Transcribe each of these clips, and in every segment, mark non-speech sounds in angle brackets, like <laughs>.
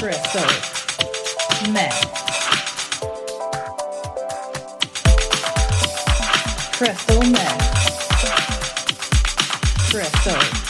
Crystal Meth. Crystal Meth. Crystal.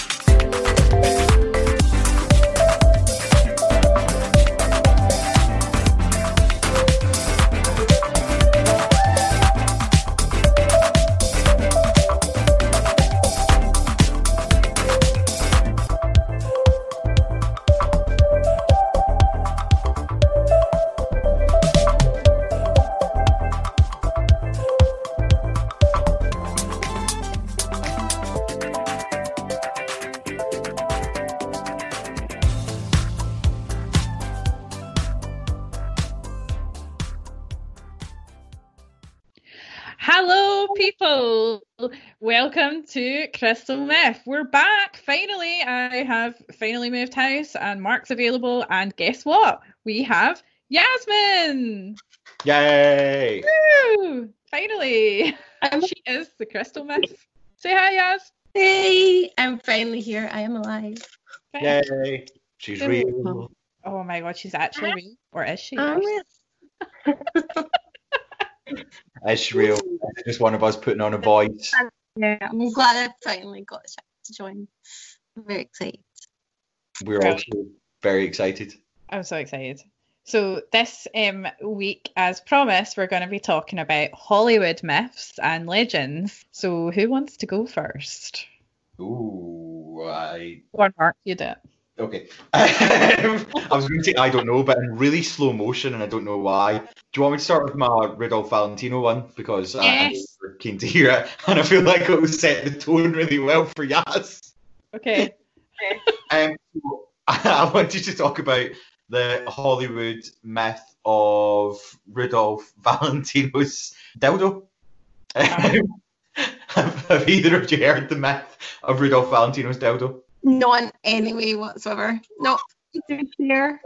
To Crystal Meth. We're back. Finally, I have finally moved house, and Mark's available. And guess what? We have Yasmin. Yay! Woo! Finally, And she is the Crystal Meth. Say hi, Yas. Hey, I'm finally here. I am alive. Yay! She's Good. real. Oh my god, she's actually real, or is she? I'm real. Is she real? It's just one of us putting on a voice. <laughs> Yeah, I'm glad I finally got a chance to join. I'm very excited. We're Right. also very excited. I'm so excited. So this um, week, as promised, we're going to be talking about Hollywood myths and legends. So who wants to go first? Ooh, I Or Mark, you do it. Okay. <laughs> I was going to say I don't know, but in really slow motion, and I don't know why. Do you want me to start with my Rudolph Valentino one because I- I'm keen to hear it, <laughs> and I feel like it will set the tone really well for Yas. Okay. <laughs> Um, so I wanted to talk about the Hollywood myth of Rudolph Valentino's dildo. Ah. have, have either of you heard the myth of Rudolph Valentino's dildo? Not in any way whatsoever. No, it's here.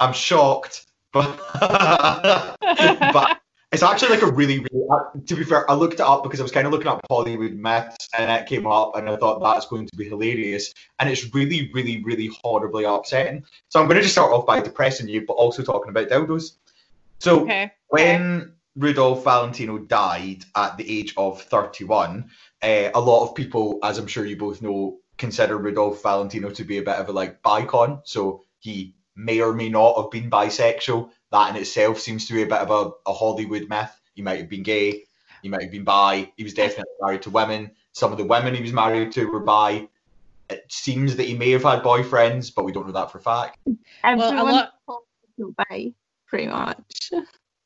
I'm shocked, but <laughs> but it's actually like a really, really. uh, To be fair, I looked it up because I was kind of looking up Hollywood myths, and it came up, and I thought that's going to be hilarious, and it's really, really, really horribly upsetting. So I'm going to just start off by depressing you, but also talking about dildos. So okay. when Rudolph Valentino died at the age of 31, uh, a lot of people, as I'm sure you both know, consider Rudolph Valentino to be a bit of a like bicon. So he may or may not have been bisexual. That in itself seems to be a bit of a, a Hollywood myth. He might have been gay. He might have been bi. He was definitely married to women. Some of the women he was married to were bi. It seems that he may have had boyfriends, but we don't know that for a fact. Well, a lot. told by pretty much.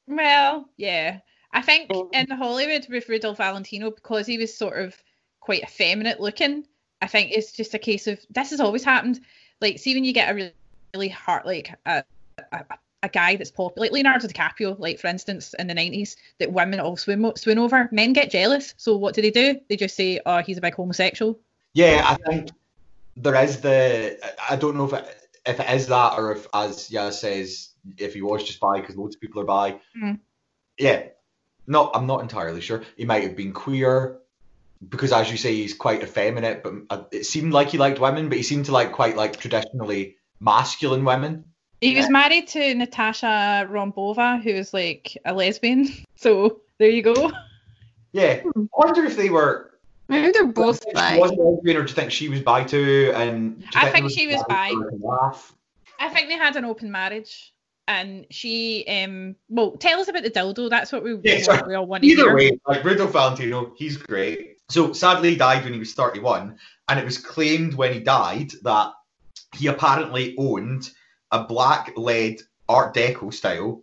Well, yeah. I think Mm. in Hollywood with Rudolph Valentino, because he was sort of quite effeminate looking, I think it's just a case of this has always happened. Like, see when you get a really, really hard, like a, a, a guy that's popular, like Leonardo DiCaprio, like for instance, in the 90s, that women all swoon, swoon over, men get jealous. So what do they do? They just say, oh, he's a big homosexual. Yeah, I think there is the. I don't know if it, if it is that or if, as Yaz says, if he was just bi because loads of people are bi. Mhm. Yeah, no, I'm not entirely sure. He might have been queer because, as you say, he's quite effeminate. But uh, it seemed like he liked women, but he seemed to like quite like traditionally masculine women. He was married to Natasha Rambova, who is like a lesbian. <laughs> So there you go. Yeah, I wonder if they were. Maybe they're both She bi. wasn't lesbian, or do you think she was bi too? And do I they think were she was bi. they laugh? I think they had an open marriage, and she, um, well, tell us about the dildo. That's what we, Yeah, we, we all want to Either hear. way, like Rudolph Valentino, he's great. So sadly, he died when he was 31, and it was claimed when he died that he apparently owned a black lead Art Deco style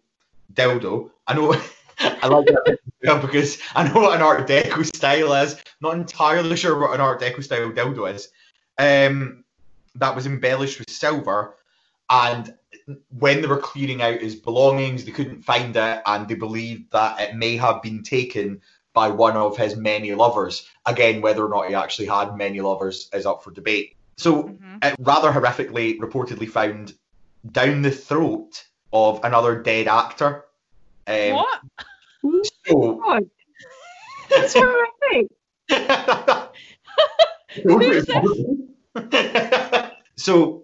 dildo. I know, I like that <laughs> because I know what an Art Deco style is. Not entirely sure what an Art Deco style dildo is. Um, that was embellished with silver, and when they were clearing out his belongings, they couldn't find it, and they believed that it may have been taken by one of his many lovers. Again, whether or not he actually had many lovers is up for debate. So, Mhm. it rather horrifically reportedly found down the throat of another dead actor. Um, what? So, <laughs> God, that's horrific. <laughs> So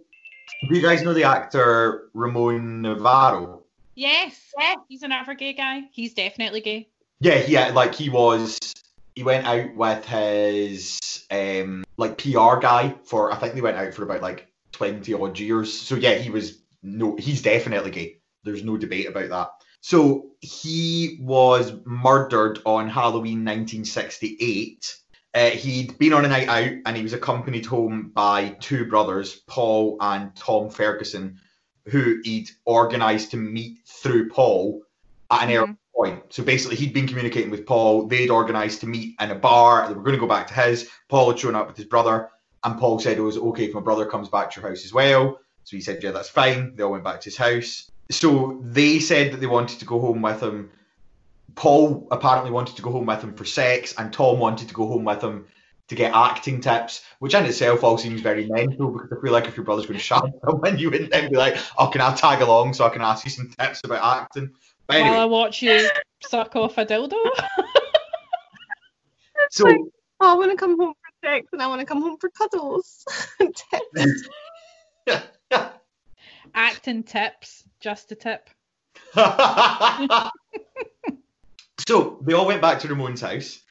Do you guys know the actor Ramon Novarro? Yes, he's another gay guy. He's definitely gay. Yeah, yeah, like he was. He went out with his um like PR guy for. I think they went out for about like twenty odd years. So yeah, he was no. He's definitely gay. There's no debate about that. So he was murdered on Halloween 1968. Uh, he'd been on a night out and he was accompanied home by two brothers, Paul and Tom Ferguson, who he'd organised to meet through Paul at an early point. So basically, he'd been communicating with Paul. They'd organised to meet in a bar. They were going to go back to his. Paul had shown up with his brother, and Paul said it was okay if my brother comes back to your house as well. So he said, yeah, that's fine. They all went back to his house. So they said that they wanted to go home with him. Paul apparently wanted to go home with him for sex, and Tom wanted to go home with him to get acting tips, which in itself all seems very mental because I feel like if your brother's going to shut <laughs> someone, you wouldn't then be like, oh, can I tag along so I can ask you some tips about acting? But anyway, While I watch you suck off a dildo. <laughs> so Oh, I want to come home for sex and I want to come home for cuddles. <laughs> <laughs> Acting tips, just a tip. so they all went back to Ramon's house,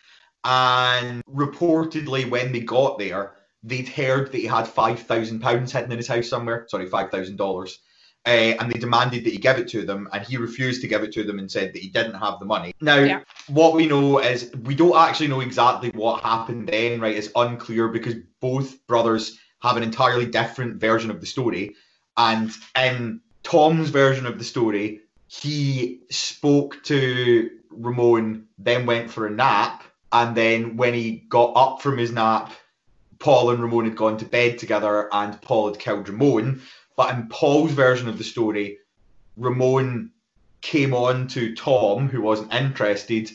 and reportedly, when they got there, they'd heard that he had five thousand pounds hidden in his house somewhere. Sorry, five thousand dollars. Uh, and they demanded that he give it to them, and he refused to give it to them and said that he didn't have the money. Now, Yeah. what we know is we don't actually know exactly what happened then, right? It's unclear because both brothers have an entirely different version of the story. And in Tom's version of the story, he spoke to Ramon, then went for a nap, and then when he got up from his nap, Paul and Ramon had gone to bed together, and Paul had killed Ramon. But in Paul's version of the story, Ramon came on to Tom, who wasn't interested,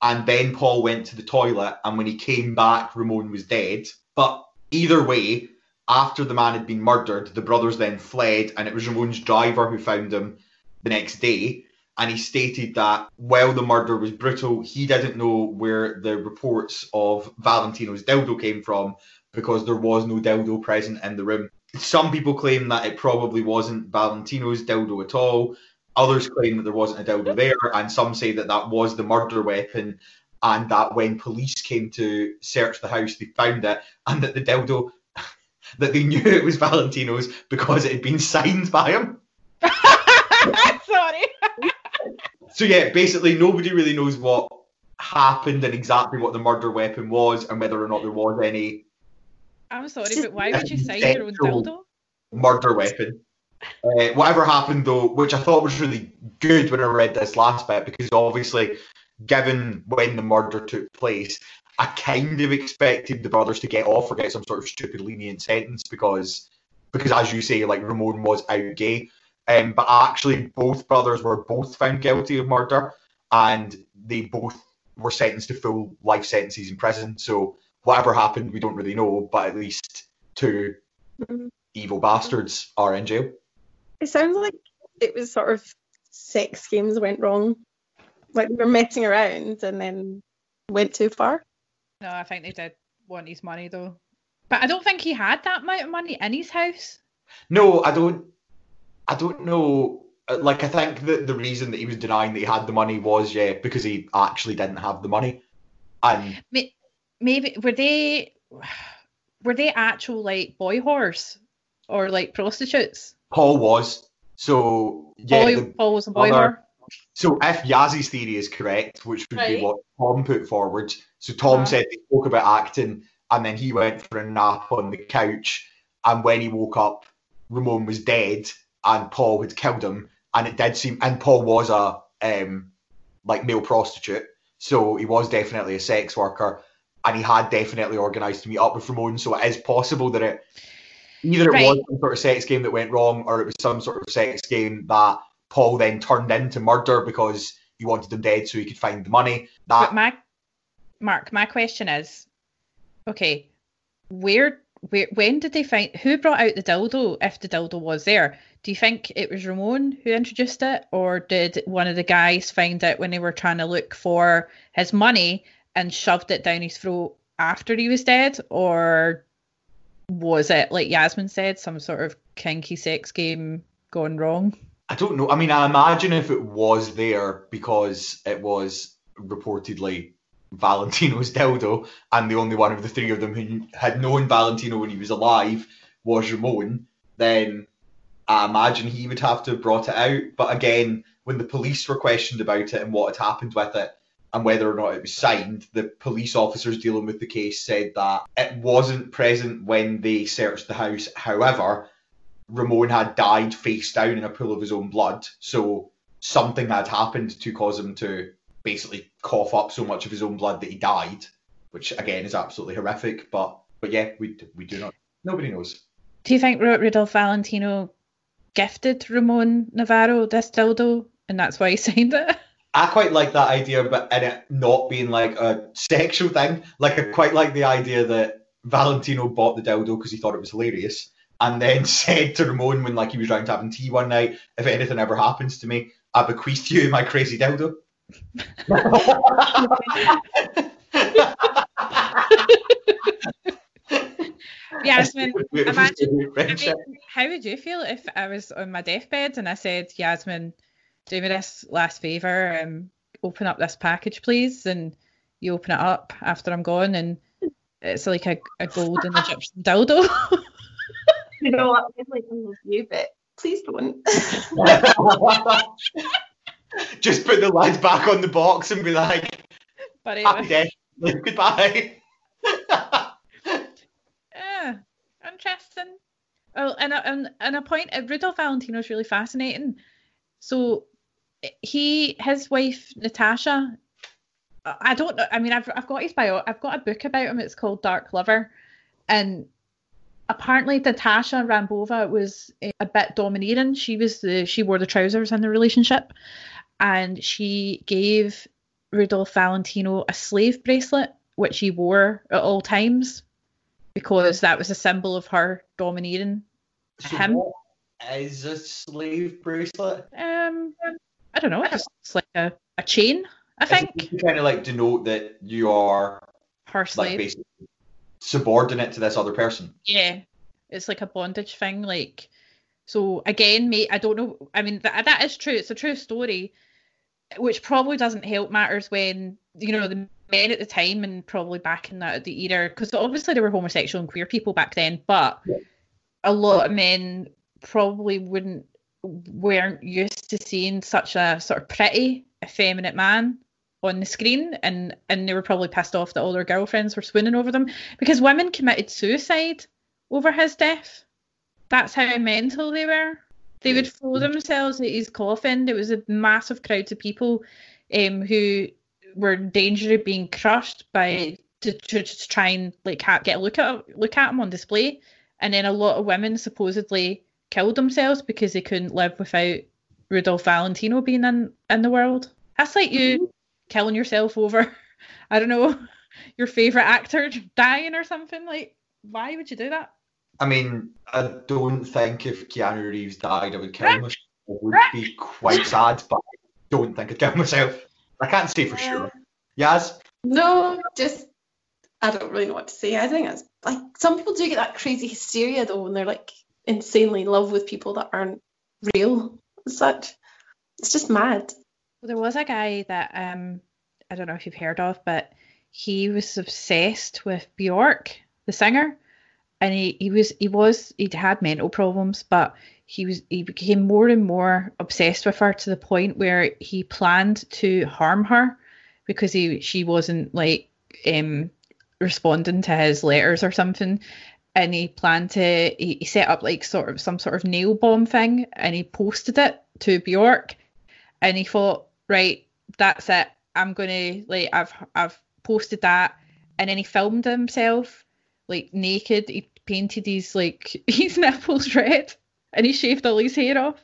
and then Paul went to the toilet, and when he came back, Ramon was dead. But either way, after the man had been murdered, the brothers then fled, and it was Ramon's driver who found him the next day. And he stated that while the murder was brutal, he didn't know where the reports of Valentino's dildo came from because there was no dildo present in the room. Some people claim that it probably wasn't Valentino's dildo at all. Others claim that there wasn't a dildo there, and some say that that was the murder weapon, and that when police came to search the house, they found it, and that the dildo, <laughs> that they knew it was Valentino's because it had been signed by him. <laughs> Sorry. So yeah, basically nobody really knows what happened and exactly what the murder weapon was, and whether or not there was any I'm sorry, but why would you sign your own dildo? murder weapon. Uh, whatever happened though, which I thought was really good when I read this last bit, because obviously, given when the murder took place, I kind of expected the brothers to get off or get some sort of stupid lenient sentence because, because as you say, like Ramon was out gay, um, but actually both brothers were both found guilty of murder, and they both were sentenced to full life sentences in prison. So whatever happened, we don't really know, but at least two Mhm. evil bastards are in jail. it sounds like it was sort of sex games went wrong. Like they were messing around and then went too far. No, I think they did want his money though. But I don't think he had that amount of money in his house. No, I don't. I don't know. Uh, Like, I think that the reason that he was denying that he had the money was, yeah, because he actually didn't have the money. And May- Maybe were they were they actual like boy whores or like prostitutes? Paul was. So, yeah. the- Paul was a boy other- whore. so, if Yazzy's theory is correct, which would be what Tom put forward, so Tom Uh-huh. said they spoke about acting and then he went for a nap on the couch. And when he woke up, Ramon was dead and Paul had killed him. And it did seem, and Paul was a um, like male prostitute, so he was definitely a sex worker, and he had definitely organised to meet up with Ramon. So it is possible that it either it Right. was some sort of sex game that went wrong, or it was some sort of sex game that Paul then turned into murder because he wanted them dead so he could find the money. But my Mark, my question is, okay, where where when did they find who brought out the dildo if the dildo was there? Do you think it was Ramon who introduced it, or did one of the guys find it when they were trying to look for his money and shoved it down his throat after he was dead? Or was it like Yasmin said, some sort of kinky sex game gone wrong? I don't know. I mean, I imagine if it was there because it was reportedly Valentino's dildo, and the only one of the three of them who had known Valentino when he was alive was Ramon, then I imagine he would have to have brought it out. But again, when the police were questioned about it and what had happened with it, and whether or not it was signed, the police officers dealing with the case said that it wasn't present when they searched the house. However, Ramon had died face down in a pool of his own blood, so something had happened to cause him to basically cough up so much of his own blood that he died, which again is absolutely horrific. But but yeah, we we do not. Nobody knows. Do you think Rudolph Valentino gifted Ramon Novarro this dildo, and that's why he signed it? <laughs> I quite like that idea but and it not being like a sexual thing. Like I quite like the idea that Valentino bought the dildo because he thought it was hilarious, and then <laughs> said to Ramon when like he was round having tea one night, if anything ever happens to me, I bequeath you my crazy dildo. <laughs> Yasmin, <laughs> imagine, I mean, how would you feel if I was on my deathbed and I said, Yasmin, do me this last favour, um, open up this package, please, and you open it up after I'm gone, and it's like a, a golden Egyptian dildo. <laughs> you know what? I like I love you, but please don't. <laughs> Just put the lid back on the box and be like, but happy death, <laughs> goodbye. yeah, interesting. Well, and a, and, and a point, uh, Rudolph Valentino is really fascinating. So he, his wife Natasha, I don't know. I mean, I've I've got his bio. I've got a book about him. It's called Dark Lover, and apparently Natasha Rambova was a bit domineering. She was the she wore the trousers in the relationship, and she gave Rudolph Valentino a slave bracelet, which he wore at all times, because that was a symbol of her domineering So him. what is a slave bracelet? Um, I don't know. It's just like a, a chain. I think to kind of like denote that you are her like basically subordinate to this other person. Yeah, it's like a bondage thing. Like, so again, mate, I don't know. I mean, that that is true. It's a true story, which probably doesn't help matters when you know the men at the time and probably back in that the era, because obviously there were homosexual and queer people back then, but Yeah. a lot of men probably wouldn't weren't used to seeing such a sort of pretty, effeminate man on the screen and and they were probably pissed off that all their girlfriends were swooning over them because women committed suicide over his death. That's how mental they were. They would throw themselves at his coffin. There was a massive crowd of people um, who were in danger of being crushed by to, to just try and like get a look at look at him on display. And then a lot of women supposedly killed themselves because they couldn't live without Rudolph Valentino being in in the world. That's like you mm-hmm. killing yourself over, <laughs> I don't know, <laughs> your favorite actor dying or something. Like, why would you do that? I mean, I don't think if Keanu Reeves died, I would kill myself. It would be quite sad, but I don't think I'd kill myself. I can't say for sure. Yaz? No, just I don't really know what to say. I think it's like some people do get that crazy hysteria though, when they're like insanely in love with people that aren't real such. It's just mad. Well, there was a guy that um I don't know if you've heard of, but he was obsessed with Bjork, the singer, and he, he was he was he'd had mental problems, but he was he became more and more obsessed with her to the point where he planned to harm her because he she wasn't like um responding to his letters or something and he planned to he, he set up like sort of some sort of nail bomb thing and he posted it to Bjork and he thought right that's it. I'm gonna like I've I've posted that and then he filmed himself like naked. He painted his like <laughs> his nipples red and he shaved all his hair off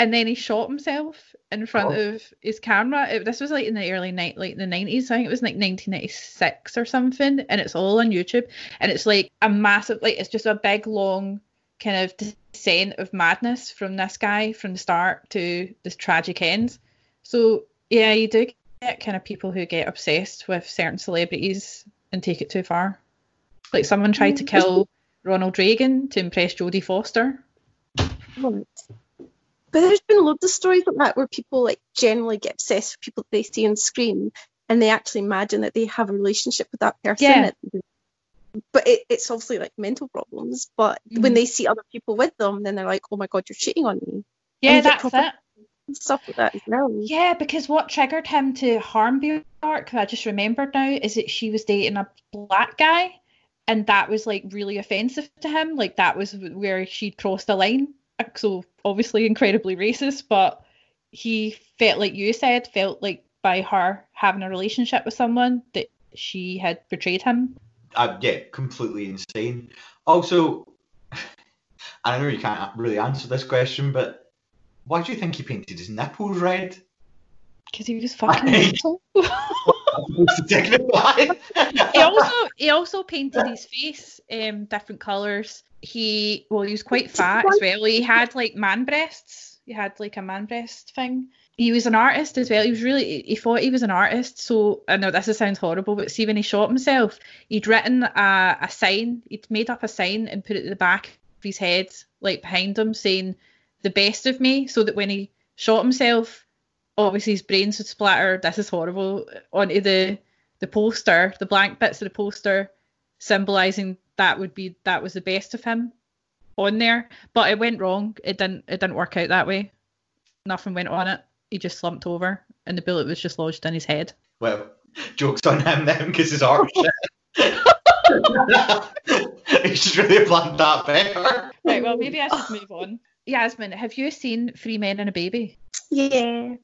and then he shot himself in front Oh. of his camera. It, this was like in the early night like the 90s I think it was like 1996 or something. And it's all on YouTube. And it's like a massive like it's just a big long kind of descent of madness from this guy from the start to this tragic end. So yeah you do get kind of people who get obsessed with certain celebrities and take it too far. Like someone tried to mm. kill Ronald Reagan to impress Jodie Foster. But there's been loads of stories like that where people like generally get obsessed with people that they see on screen and they actually imagine that they have a relationship with that person. Yeah. But it, it's obviously like mental problems. But when Mhm. they see other people with them, then they're like, oh my God, you're cheating on me. Yeah, that's it. Stuff like that as well. Yeah, because what triggered him to harm Bjork, I just remembered now, is that she was dating a black guy, and that was like really offensive to him. Like that was where she'd crossed the line. So obviously incredibly racist, but he felt like you said, felt like by her having a relationship with someone that she had betrayed him. uh, yeah, completely insane. Also, <laughs> I know you can't really answer this question, but why do you think he painted his nipples red? Because he was fucking <laughs> mental. <laughs> Supposed to signify. he also he also painted his face um different colours. He well he was quite fat as well. He had like man breasts. He had like a man breast thing. He was an artist as well. He was really he thought he was an artist. So I know this sounds horrible, but see when he shot himself, he'd written a, a sign. He'd made up a sign and put it at the back of his head, like behind him, saying "the best of me," so that when he shot himself, obviously his brains would splatter. This is horrible onto the the poster, the blank bits of the poster, symbolising that would be that was the best of him on there. But it went wrong. It didn't it didn't work out that way. Nothing went on it. He just slumped over and the bullet was just lodged in his head. well, jokes on him then, because his art was shit. <laughs> he should really have planned that better. Eh? Right, well maybe I should move on. Yasmin, have you seen Three Men and a Baby? Yeah.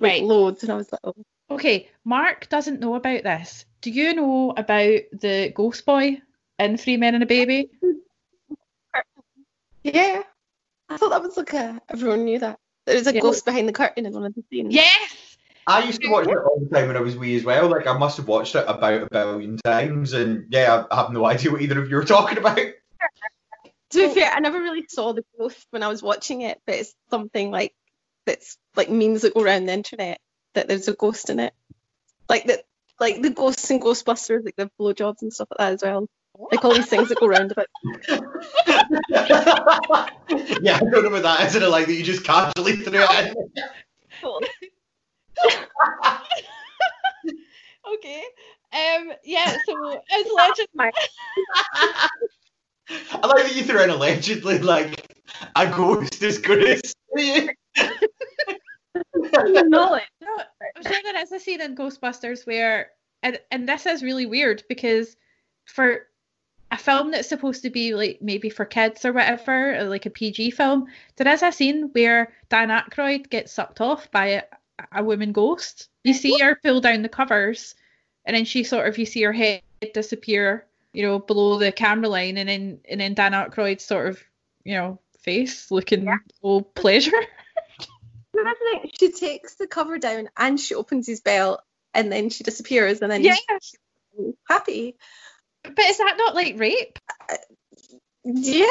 Right. Loads. And I was like, oh. Okay, Mark doesn't know about this. Do you know about the ghost boy in Three Men and a Baby? Yeah. I thought that was like a, everyone knew that. There was a Yeah. ghost behind the curtain in one of the scenes. Yes! I used to watch it all the time when I was wee as well. Like I must have watched it about a billion times, and yeah, I have no idea what either of you are talking about. To be fair, I never really saw the ghost when I was watching it, but it's something like that's like memes that go around the internet that there's a ghost in it. Like that like the ghosts in Ghostbusters, like the blowjobs and stuff like that as well. Like all these things that go around about <laughs> yeah, I don't know what that is. Isn't it like that you just casually threw it in? <laughs> Okay. Um. Yeah. So as legend, <laughs> I like that you threw in allegedly like a ghost is going to see you. know. No, I'm sure there is a scene in Ghostbusters where, and and this is really weird because for a film that's supposed to be like maybe for kids or whatever, or like a PG film, there is a scene where Dan Aykroyd gets sucked off by a, a woman ghost. You see her pull down the covers, and then she sort of you see her head disappear, you know, below the camera line, and then and then Dan Aykroyd's sort of, you know, face looking pleasure. <laughs> That's the thing, She takes the cover down and she opens his belt and then she disappears and then Yeah. she's happy. But is that not like rape? Yeah,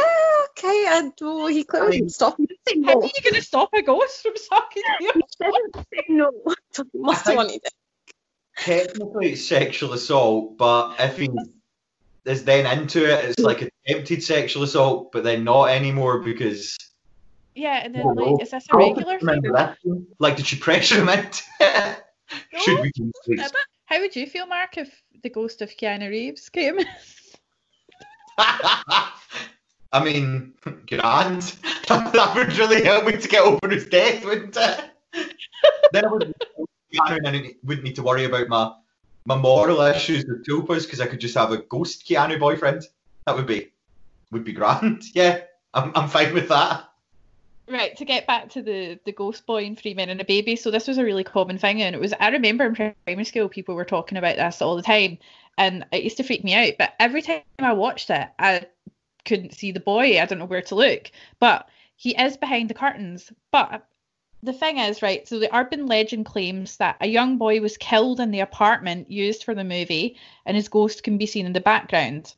okay. I do. He clearly didn't stop me. Say How no. are you going to stop a ghost from sucking you? He no. <laughs> So he must have wanted it. Technically, it's sexual assault, but if he is then into it, it's like attempted sexual assault, but then not anymore because. Yeah, and then Oh, like, is this a regular thing? Like, did she pressure him into it? Should we please? How would you feel, Mark, if the ghost of Keanu Reeves came? <laughs> I mean, grand. <laughs> that would really help me to get over his death, wouldn't it? then I would, I wouldn't need to worry about my my moral issues with tulpas because I could just have a ghost Keanu boyfriend. That would be would be grand. <laughs> Yeah, I'm I'm fine with that. Right, to get back to the the ghost boy in Three Men and a Baby. So this was a really common thing, and it was I remember in primary school people were talking about this all the time, and it used to freak me out. But every time I watched it, I couldn't see the boy. I don't know where to look, but he is behind the curtains. But the thing is, right, so the urban legend claims that a young boy was killed in the apartment used for the movie and his ghost can be seen in the background.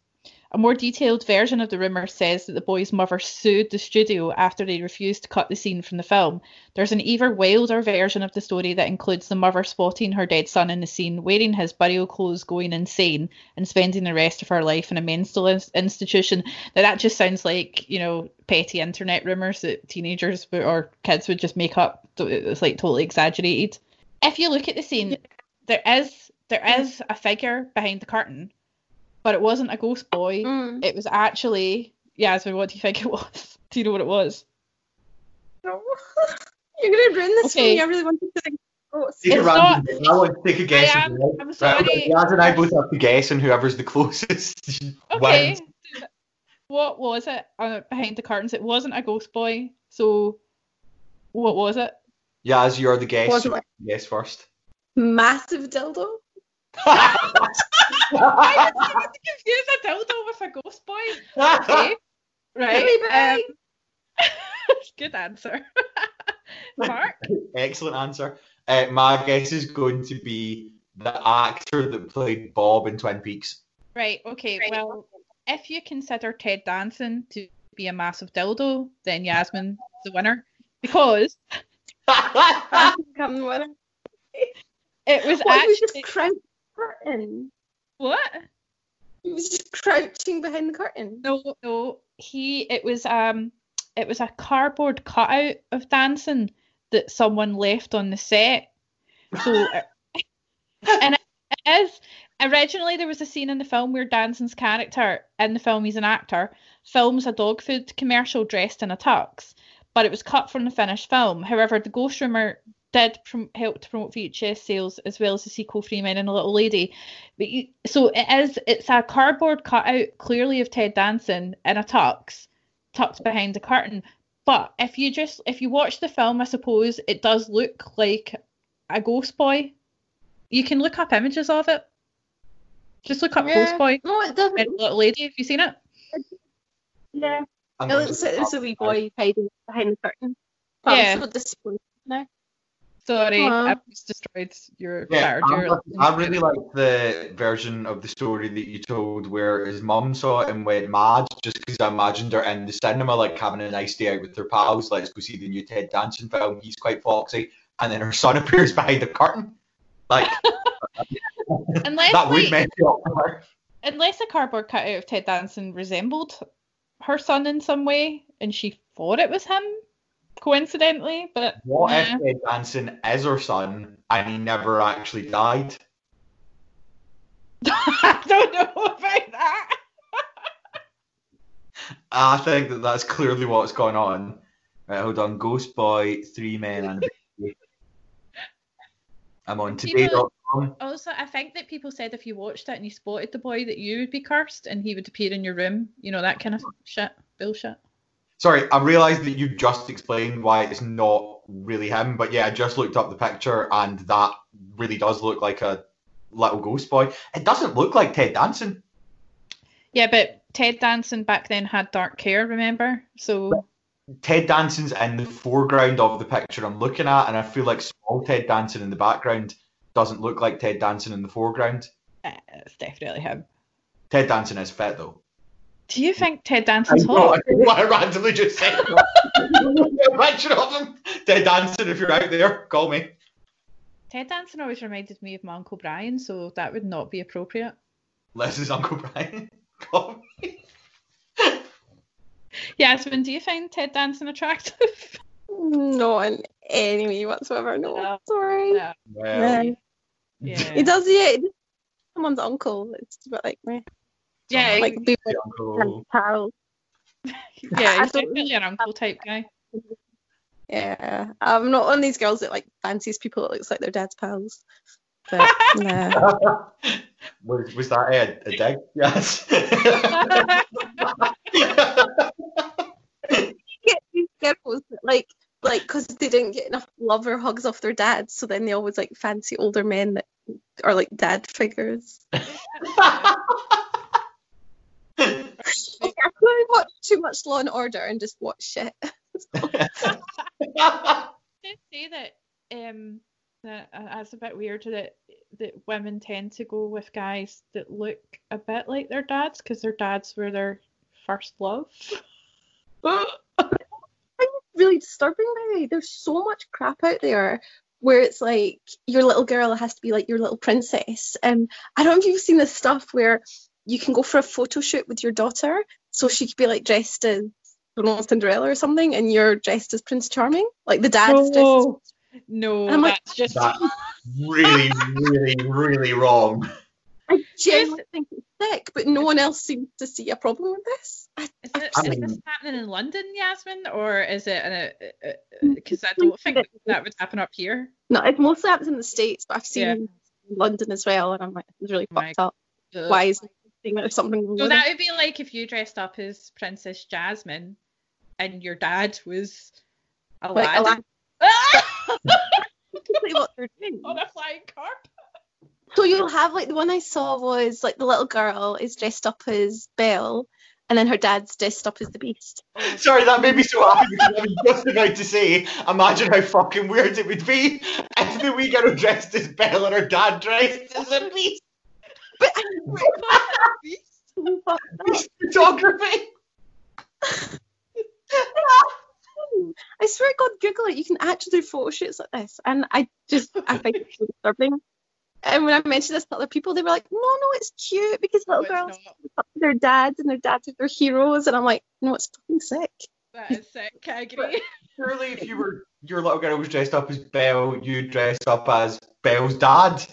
A more detailed version of the rumour says that the boy's mother sued the studio after they refused to cut the scene from the film. There's an even wilder version of the story that includes the mother spotting her dead son in the scene, wearing his burial clothes, going insane, and spending the rest of her life in a mental institution. Now, that just sounds like, you know, petty internet rumours that teenagers or kids would just make up. It's like totally exaggerated. If you look at the scene, there is there is a figure behind the curtain, but it wasn't a ghost boy. Mm. It was actually Yasmin. What do you think it <laughs> was? Do you know what it was? No. <laughs> You're gonna ruin this for me. I really wanted to think. Oh, Take a It's random guess. I want to take a guess. I am- I'm sorry. okay, Yaz and I both have to guess, and whoever's the <laughs> closest Okay. wins. What was it uh, behind the curtains? It wasn't a ghost boy. So, what was it? Yaz, you're the guest. Wasn't so like- Guess first. massive dildo. I was trying to confuse a dildo with a ghost boy. Okay. Right. Um, <laughs> good answer. <laughs> Mark. Excellent answer. Uh, my guess is going to be the actor that played Bob in Twin Peaks. Right. Okay. Right. Well, if you consider Ted Danson to be a massive dildo, then Yasmin's the winner because <laughs> Come winner. it was What, he was actually just crouching curtain. what? He was just crouching behind the curtain. No, no. He it was um it was a cardboard cutout of Danson that someone left on the set. So <laughs> and it is originally there was a scene in the film where Danson's character in the film he's an actor films a dog food commercial dressed in a tux, but it was cut from the finished film. However, the ghost rumor did prom- help to promote VHS sales as well as the sequel Three Men and a Little Lady. But you, so it is it's a cardboard cutout clearly of Ted Danson in a tux, tucked behind a curtain. But if you just if you watch the film, I suppose it does look like a ghost boy. You can look up images of it. Just look up Yeah. Ghost Boy No, it doesn't. and Little Lady. Have you seen it? Yeah. I'm It looks like there's a wee boy hiding behind the curtain. But Yeah. I'm so disappointed now. Sorry, Aw. I've just destroyed your Yeah, Saturday. I, I really like the version of the story that you told where his mum saw it and went mad just because I imagined her in the cinema, like having a nice day out with her pals. Let's go see the new Ted Danson film. He's quite foxy. And then her son <laughs> appears behind the curtain. Like, <laughs> Unless that would like, mess you up. her. unless a cardboard cutout of Ted Danson resembled her son in some way, and she thought it was him, coincidentally. But What nah. if Ted Danson is her son and he never actually died? <laughs> I don't know about that. <laughs> I think that that's clearly what's going on. Right, hold on. Ghost Boy, Three Men and. I'm on today.com. Also, I think that people said if you watched it and you spotted the boy that you would be cursed and he would appear in your room. You know that kind of shit, bullshit. Sorry, I realised that you just explained why it's not really him, but yeah, I just looked up the picture and that really does look like a little ghost boy. It doesn't look like Ted Danson. Yeah, but Ted Danson back then had dark hair, remember? So Ted Danson's in the foreground of the picture I'm looking at, and I feel like small Ted Danson in the background doesn't look like Ted Danson in the foreground. uh, it's definitely him. Ted Danson is fit though. Do you think Ted I Danson's know, hot? I know what I randomly just said. a picture of him. Ted Danson, if you're out there, call me. Ted Danson always reminded me of my Uncle Brian, so that would not be appropriate. Les is Uncle Brian. <laughs> Call me. Yasmin, do you find Ted Danson attractive? Not in any way whatsoever. No. No. Sorry. No. Well, No. Yeah. He does, yeah. he Someone's uncle. It's a bit like me. Yeah, Like, be the uncle. pals. yeah, <laughs> he's definitely an uncle type guy. Yeah. I'm not one of these girls that like fancies people that looks like their dad's pals. But <laughs> nah. <laughs> was, was that a, a dig? Yes. get these girls that like like because they didn't get enough love or hugs off their dads, so then they always like fancy older men that are like dad figures. Like, I really watch too much Law and Order and just watch shit. <laughs> <laughs> did say that um that uh, that's a bit weird that that women tend to go with guys that look a bit like their dads because their dads were their first love. <laughs> really disturbing Mary. There's so much crap out there where it's like your little girl has to be like your little princess. And I don't know if you've seen this stuff where you can go for a photo shoot with your daughter, so she could be like dressed as I don't know, Cinderella or something, and you're dressed as Prince Charming. Like the dad's dressed. No, no, I'm like, that's just That's <laughs> really, really, really wrong. I genuinely think it's sick, but no one else seems to see a problem with this. Is, it, I is this happening in London, Yasmin, or is it? Because mm, I don't think that would happen up here. no, it mostly happens in the states, but I've seen Yeah. London as well, and I'm like, it's really oh My fucked up. Ugh. Why is there something wrong So that would be like if you dressed up as Princess Jasmine, and your dad was it? Like, Aladdin Aladdin- <laughs> completely what they're doing. on a flying carpet. So you'll have like the one I saw was like the little girl is dressed up as Belle, and then her dad's dressed up as the Beast. <laughs> Sorry, that made me so happy because I was just about to say, imagine how fucking weird it would be <laughs> if the wee girl dressed as Belle and her dad dressed as a beast. But I <laughs> Beast photography. <laughs> I swear to God, Google it. You can actually do photo shoots like this, and I just I find it so disturbing. And when I mentioned this to other people, they were like, "No, no, it's cute because little it's girls not. look to their dads, and their dads are their heroes." And I'm like, "No, it's fucking sick." That is sick. I agree. Surely, if you were your little girl was dressed up as Belle, you'd dress up as Belle's dad.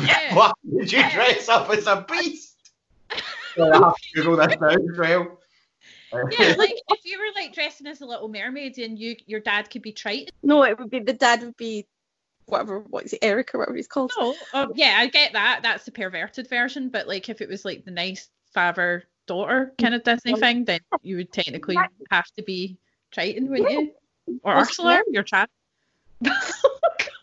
Yeah. Why did you dress up as a beast? <laughs> Well, I have to Google this now as well. Yeah, like if you were like dressing as a little mermaid and you your dad could be Triton. No, it would be the dad would be whatever. What is it, Eric or whatever he's called? No, um, yeah, I get that. That's the perverted version. But like if it was like the nice father daughter kind of Disney Um, thing, then you would technically have to be Triton, wouldn't you? Or Ursula, your child. <laughs> <laughs>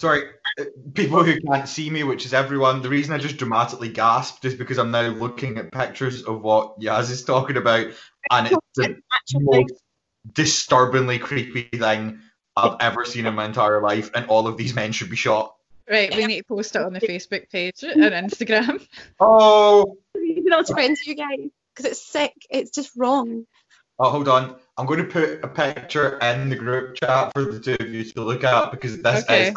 Sorry, uh, people who can't see me, which is everyone, the reason I just dramatically gasped is because I'm now looking at pictures of what Yaz is talking about, and it's the most disturbingly creepy thing I've ever seen in my entire life, and all of these men should be shot. Right, we need to post it on the Facebook page and Instagram. <laughs> Oh, you know, it's friends, you guys, because it's sick. It's just wrong. oh, hold on. I'm going to put a picture in the group chat for the two of you to look at because this Okay. is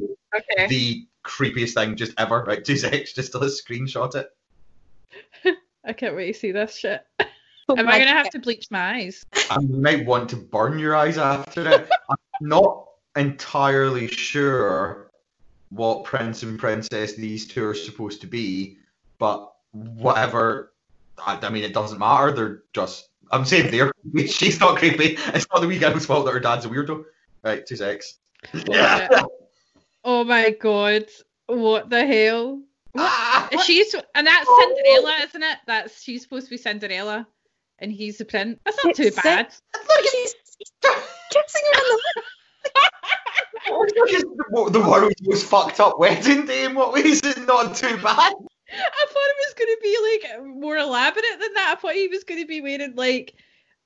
Okay. the creepiest thing just ever. Right, two <laughs> seconds, just to screenshot it. <laughs> I can't wait to see this shit. So <laughs> oh Am I gonna have to bleach my eyes? I might want to burn your eyes after it. I'm not entirely sure what prince and princess these two are supposed to be, but whatever. I, I mean, it doesn't matter. They're just. I'm saying they're. creepy. She's not creepy. It's not the wee girl's fault that her dad's a weirdo. Right, two secs. Yeah. Oh my god. What the hell? Ah, She's and that's Cinderella, isn't it? That's she's supposed to be Cinderella, and he's the prince. That's not too bad. He's kissing her in the <laughs> the, the world's most fucked up wedding day. In what way is it not too bad? I thought it was gonna be like more elaborate than that. I thought he was gonna be wearing like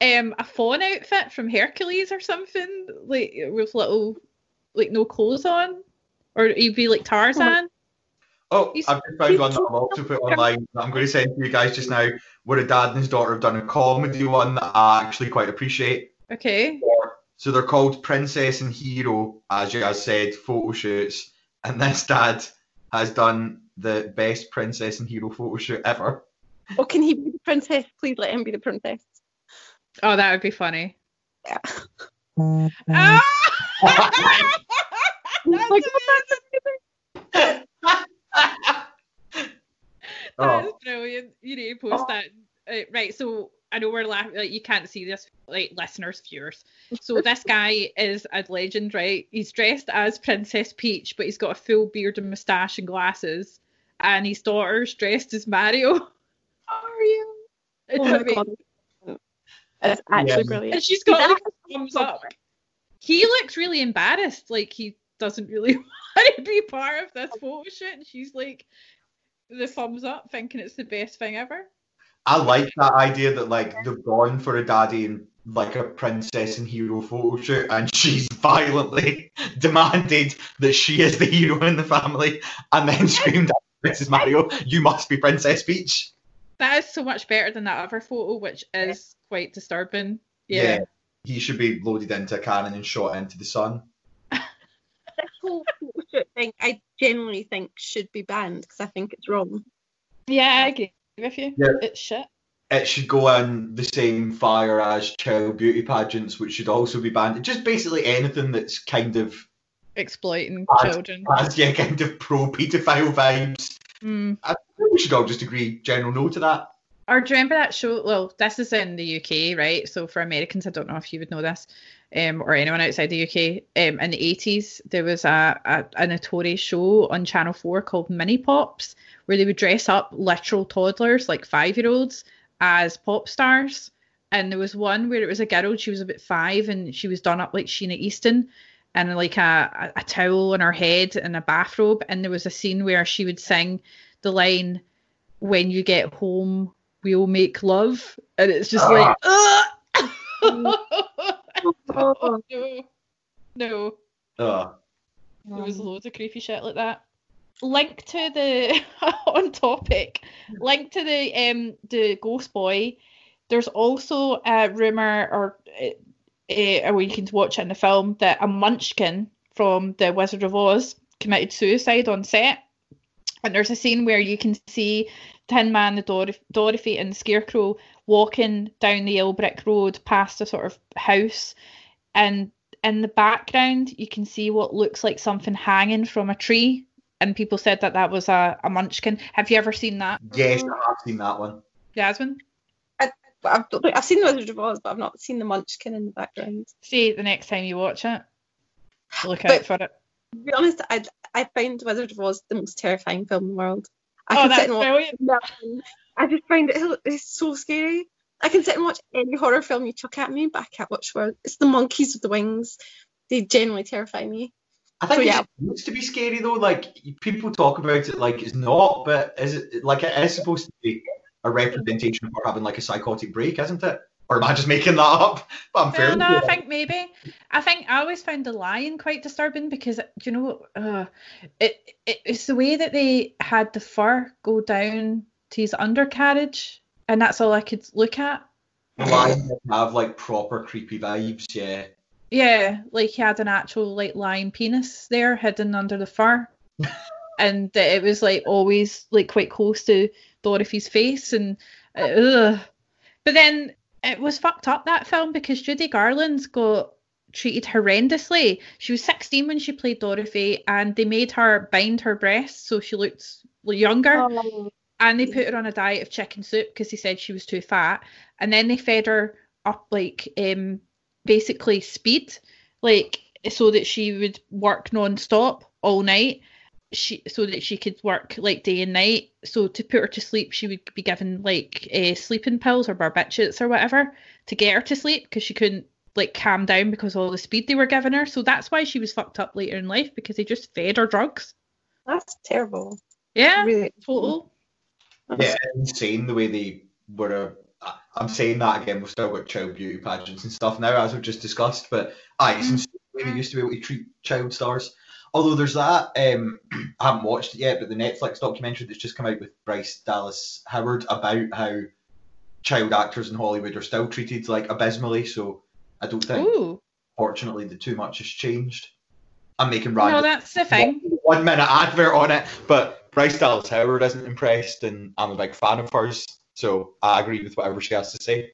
um a fawn outfit from Hercules or something, like with little like no clothes on, or he'd be like Tarzan. Oh, He's- I've just found one that I've also put online that I'm going to send to you guys just now, where a dad and his daughter have done a comedy one that I actually quite appreciate. Okay. So they're called Princess and Hero, as you guys said, photo shoots. And this dad has done the best Princess and Hero photo shoot ever. Oh, can he be the princess? Please let him be the princess. Oh, that would be funny. Yeah. <laughs> Ah! <laughs> Like, That's That oh, brilliant. You need to post that. Uh, right, so I know we're laughing. Like you can't see this, like listeners, viewers. <laughs> So this guy is a legend, right? He's dressed as Princess Peach, but he's got a full beard and moustache and glasses, and his daughter's dressed as Mario. How <laughs> are you? It's Oh my amazing. God. It's actually Yeah. brilliant. And she's got like thumbs up. He looks really embarrassed, like he doesn't really <laughs> want to be part of this photo shoot. And she's like the thumbs up, thinking it's the best thing ever. I like that idea that like they've gone for a daddy and like a princess and hero photo shoot, and she's <laughs> violently <laughs> demanded that she is the hero in the family, and then screamed at Princess Mario, you must be Princess Peach. That is so much better than that other photo, which is quite disturbing. Yeah. He should be loaded into a cannon and shot into the sun. <laughs> This whole photo shoot thing, I genuinely think should be banned because I think it's wrong. Yeah, I agree with you. Yeah. It's shit. It should go in the same fire as child beauty pageants, which should also be banned. Just basically anything that's kind of Exploiting Bad. children. has yeah, kind of pro paedophile vibes. Mm. I think we should all just agree general no to that. Or do you remember that show? Well, this is in the UK, right? So for Americans, I don't know if you would know this, um, or anyone outside the UK. Um, in the 80s, there was a, a, a notorious show on Channel 4 called Mini Pops, where they would dress up literal toddlers, like five year olds, as pop stars. And there was one where it was a girl, she was about five, and she was done up like Sheena Easton and like a, a towel on her head and a bathrobe. And there was a scene where she would sing the line, When you get home, we'll make love. And it's just like, Ugh! Oh. <laughs> no. No. Ugh. There was loads of creepy shit like that. Link to the <laughs> on topic. Link to the um the Ghost Boy. There's also a rumor, or uh, uh, or you can watch it in the film, that a Munchkin from the Wizard of Oz committed suicide on set. And there's a scene where you can see Tin Man, the Dor- Dorothy, and the Scarecrow walking down the Ill Brick Road past a sort of house, and in the background you can see what looks like something hanging from a tree. And people said that that was a, a Munchkin. Have you ever seen that, Yes, I have seen that one. Jasmine? But I've, don't I've seen the Wizard of Oz, but I've not seen the Munchkin in the background. See the next time you watch it. Look But- out for it. To be honest, I I find Wizard of Oz the most terrifying film in the world. I Oh, that's sit and watch brilliant. I just find it it's so scary. I can sit and watch any horror film you chuck at me, but I can't watch one. It's the monkeys with the wings. They genuinely terrify me. I think So, yeah. it supposed to be scary though. Like people talk about it like it's not, but is it like it is supposed to be a representation of having like a psychotic break, isn't it? Or am I just making that up? But I'm Well, fairly no, I think maybe. I think I always found the lion quite disturbing because you know uh, it, it it's the way that they had the fur go down to his undercarriage, and that's all I could look at. The lion have like proper creepy vibes, yeah. Yeah, like he had an actual like lion penis there hidden under the fur, <laughs> and it was like always like quite close to Dorothy's face, and uh, ugh. but then it was fucked up that film because Judy Garland's got treated horrendously. She was 16 when she played Dorothy, and they made her bind her breasts so she looked younger. And they put her on a diet of chicken soup because they said she was too fat. And then they fed her up like um basically speed like so that she would work non-stop all night she so that she could work like day and night so to put her to sleep she would be given like uh, sleeping pills or barbiturates or whatever to get her to sleep because she couldn't like calm down because of all the speed they were giving her so that's why she was fucked up later in life because they just fed her drugs That's terrible. yeah Really. total Yeah, insane the way they were. Uh, I'm saying that again. We've still got child beauty pageants and stuff now, as we've just discussed. But aye, it's insane the way they used to be able to treat child stars. Although there's that, um, I haven't watched it yet, but the Netflix documentary that's just come out with Bryce Dallas Howard about how child actors in Hollywood are still treated like abysmally. So I don't think, Ooh. fortunately, the too much has changed. I'm making No, random that's the thing. one minute advert on it, but Bryce Dallas Howard isn't impressed, and I'm a big fan of hers, so I agree with whatever she has to say.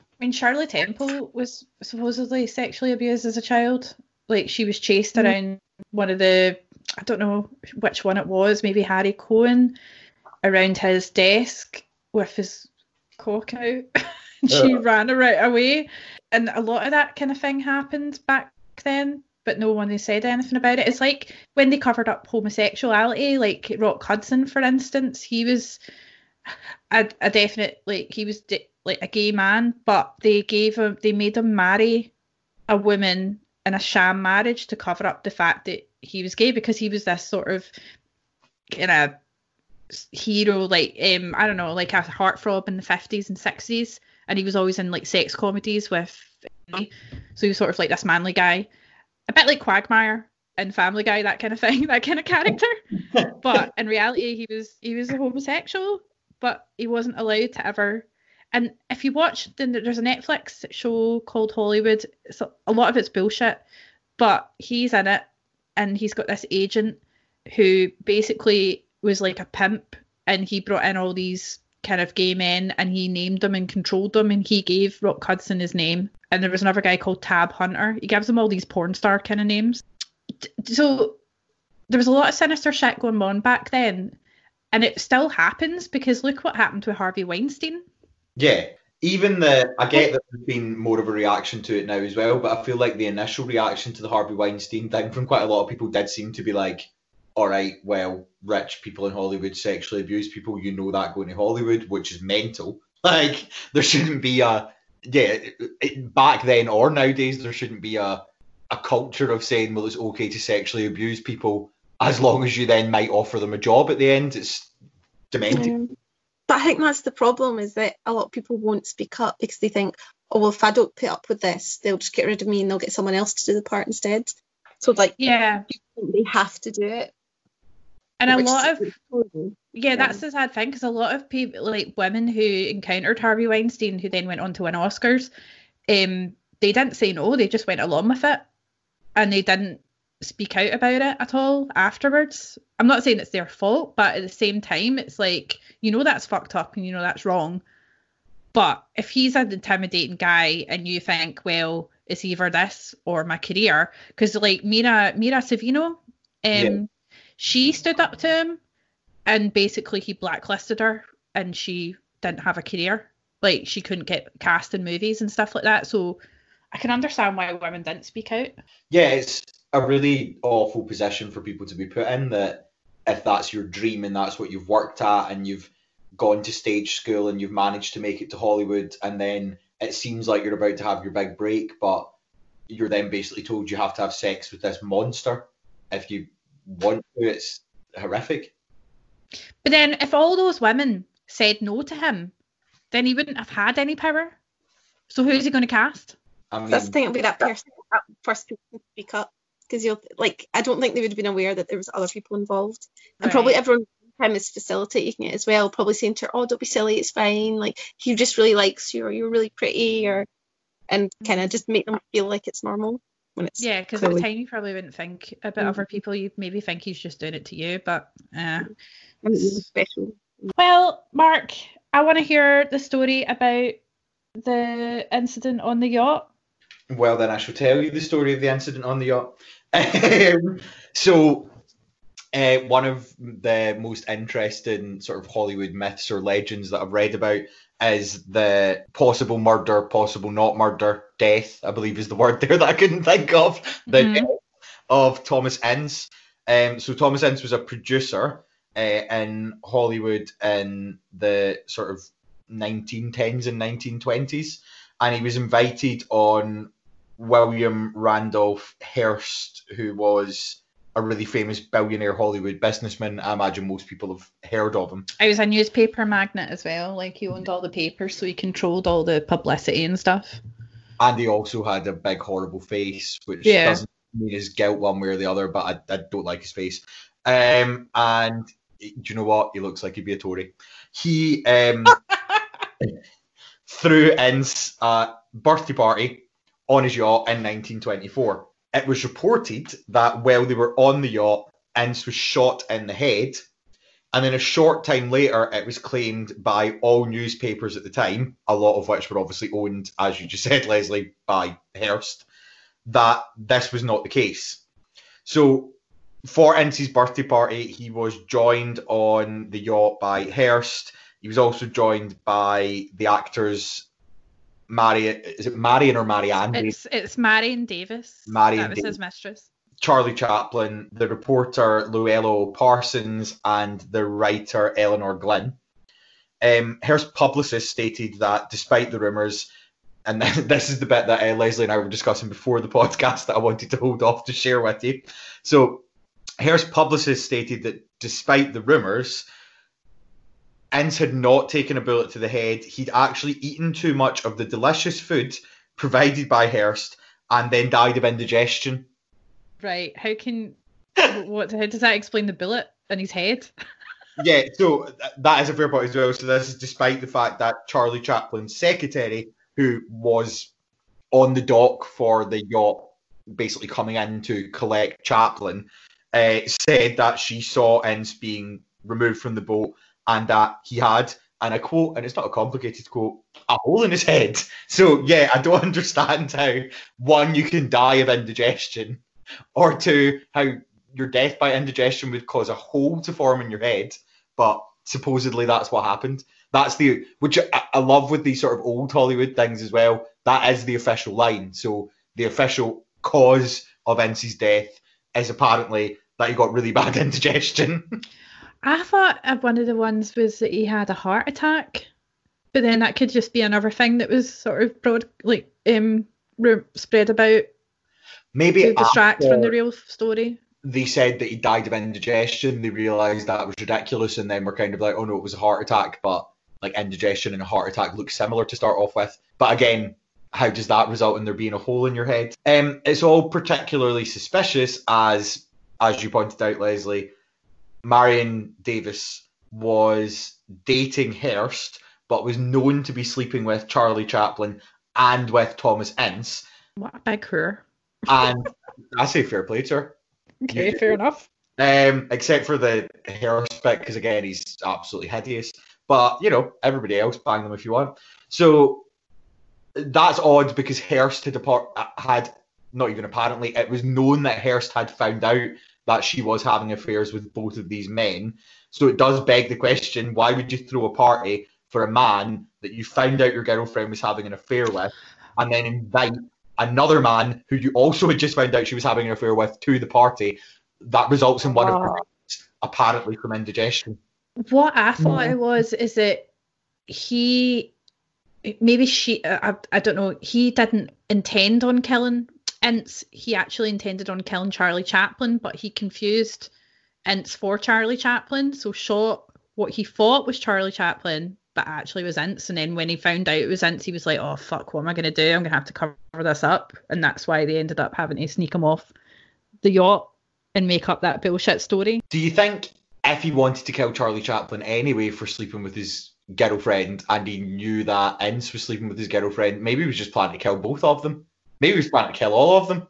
I mean, Shirley Temple was supposedly sexually abused as a child. Like she was chased Mm. around one of the, I don't know which one it was, maybe Harry Cohn, around his desk with his cock out. <laughs> and she Ugh. ran right away. And a lot of that kind of thing happened back then, but no one has said anything about it. It's like when they covered up homosexuality, like Rock Hudson, for instance, he was a, a definite like he was di- like a gay man, but they gave him they made him marry a woman in a sham marriage to cover up the fact that he was gay because he was this sort of kind of hero like um I don't know like a heartthrob in the 50s and 60s and he was always in like sex comedies with so he was sort of like this manly guy a bit like Quagmire and Family Guy, that kind of thing, <laughs> that kind of character. but in reality, he was he was a homosexual, but he wasn't allowed to ever. And if you watch, then there's a Netflix show called Hollywood. So a lot of it's bullshit, but he's in it, and he's got this agent who basically was like a pimp, and he brought in all these kind of gay men, and he named them and controlled them, and he gave Rock Hudson his name. And there was another guy called Tab Hunter. He gives them all these porn star kind of names so there was a lot of sinister shit going on back then, and it still happens because look what happened to Harvey Weinstein. Yeah, even the I get that there's been more of a reaction to it now as well, but I feel like the initial reaction to the Harvey Weinstein thing from quite a lot of people did seem to be like, all right, well, rich people in Hollywood sexually abuse people, you know that going to Hollywood, which is mental. <laughs> Like there shouldn't be a yeah, it, back then or nowadays there shouldn't be a a culture of saying, well, it's okay to sexually abuse people as long as you then might offer them a job at the end. It's demented. Yeah. But I think that's the problem is that a lot of people won't speak up because they think, oh, well, if I don't put up with this, they'll just get rid of me and they'll get someone else to do the part instead. So, like, yeah, they have to do it. And a lot of yeah, yeah, that's the sad thing because a lot of people, like women who encountered Harvey Weinstein, who then went on to win Oscars, um, they didn't say no; they just went along with it and they didn't speak out about it at all afterwards. I'm not saying it's their fault, but at the same time, it's like, you know, that's fucked up and you know that's wrong. But if he's an intimidating guy and you think, well, it's either this or my career, because like Mira, Mira Sorvino, um, yeah. she stood up to him and basically he blacklisted her and she didn't have a career. Like she couldn't get cast in movies and stuff like that. So I can understand why women didn't speak out. Yeah, it's a really awful position for people to be put in that if that's your dream and that's what you've worked at and you've gone to stage school and you've managed to make it to Hollywood and then it seems like you're about to have your big break, but you're then basically told you have to have sex with this monster if you want to. It's horrific. But then if all those women said no to him, then he wouldn't have had any power. So who's he going to cast? I mean, That's the thing. It'll be that person, that first person to speak up because you'll like. I don't think they would have been aware that there was other people involved, and probably everyone him is facilitating it as well. Probably saying to her, "Oh, don't be silly. It's fine. Like he just really likes you, or you're really pretty, or." And kind of just make them feel like it's normal when it's yeah. Because at the time you probably wouldn't think about mm-hmm. other people. You maybe think he's just doing it to you, but uh, special. Well, Mark, I want to hear the story about the incident on the yacht. Well, then I shall tell you the story of the incident on the yacht. <laughs> Um, so, uh, one of the most interesting sort of Hollywood myths or legends that I've read about is the possible murder, possible not murder, death, I believe is the word <laughs> there that I couldn't think of, the mm-hmm. death of Thomas Ince. Um, so, Thomas Ince was a producer uh, in Hollywood in the sort of 1910s and 1920s, and he was invited on William Randolph Hearst, who was a really famous billionaire Hollywood businessman. I imagine most people have heard of him. He was a newspaper magnate as well. Like he owned all the papers, so he controlled all the publicity and stuff. And he also had a big, horrible face, which yeah. doesn't mean his guilt one way or the other, but I, I don't like his face. Um, and do you know what? He looks like he'd be a Tory. He um, <laughs> threw in a birthday party on his yacht in 1924. It was reported that while they were on the yacht, Ince was shot in the head. And then a short time later, it was claimed by all newspapers at the time, a lot of which were obviously owned, as you just <laughs> said, Leslie, by Hearst, that this was not the case. So for Ince's birthday party, he was joined on the yacht by Hearst. He was also joined by the actors Marion, is it Marion or Marianne? It's it's Marion Davies. Marion that was Davies. his mistress. Charlie Chaplin, the reporter Louella Parsons, and the writer Elinor Glyn. Um, Hearst's publicist stated that despite the rumours, and <laughs> this is the bit that uh, Leslie and I were discussing before the podcast that I wanted to hold off to share with you. So, Hearst's publicist stated that despite the rumours, Ince had not taken a bullet to the head. He'd actually eaten too much of the delicious food provided by Hearst and then died of indigestion. Right. How can what? How does that explain the bullet in his head? <laughs> yeah, so th- that is a fair point as well. So this is despite the fact that Charlie Chaplin's secretary, who was on the dock for the yacht, basically coming in to collect Chaplin, uh, said that she saw Ince being removed from the boat and that he had, and I quote, and it's not a complicated quote, a hole in his head. So yeah, I don't <laughs> understand how one you can die of indigestion, or two how your death by indigestion would cause a hole to form in your head, but supposedly that's what happened. That's the which I, I love with these sort of old Hollywood things as well. That is the official line. So the official cause of Ince's death is apparently that he got really <laughs> bad indigestion. I thought uh, one of the ones was that he had a heart attack, but then that could just be another thing that was sort of broad, like um, spread about Maybe to distract from the real story. they said that he died of indigestion, they realised that was ridiculous, and then we're kind of like, oh no, it was a heart attack, but like indigestion and a heart attack look similar to start off with. But again, how does that result in there being a hole in your head? Um, it's all particularly suspicious as, as you pointed out, Leslie, Marion Davies was dating Hearst, but was known to be sleeping with Charlie Chaplin and with Thomas Ince. What a big career. And <laughs> I say fair play to her. Okay, You- fair enough. Um, except for the Hearst bit, because again, he's absolutely hideous. But you know, everybody else bang them if you want. So that's odd because Hearst had apart, had not even apparently it was known that Hearst had found out that she was having affairs with both of these men. So it does beg the question: Why would you throw a party for a man that you found out your girlfriend was having an affair with, and then invite another man who you also had just found out she was having an affair with to the party? That results in one of her Oh. apparently from indigestion. What I thought Mm. it was is that he, maybe she, I, I don't know, he didn't intend on killing Ince. He actually intended on killing Charlie Chaplin, but he confused Ince for Charlie Chaplin, so shot what he thought was Charlie Chaplin, but actually was Ince. And then when he found out it was Ince, he was like, "Oh fuck, what am I gonna do? I'm gonna have to cover this up." And that's why they ended up having to sneak him off the yacht and make up that bullshit story. Do you think if he wanted to kill Charlie Chaplin anyway for sleeping with his girlfriend and he knew that Ince was sleeping with his girlfriend, maybe he was just planning to kill both of them? Maybe he was planning to kill all of them?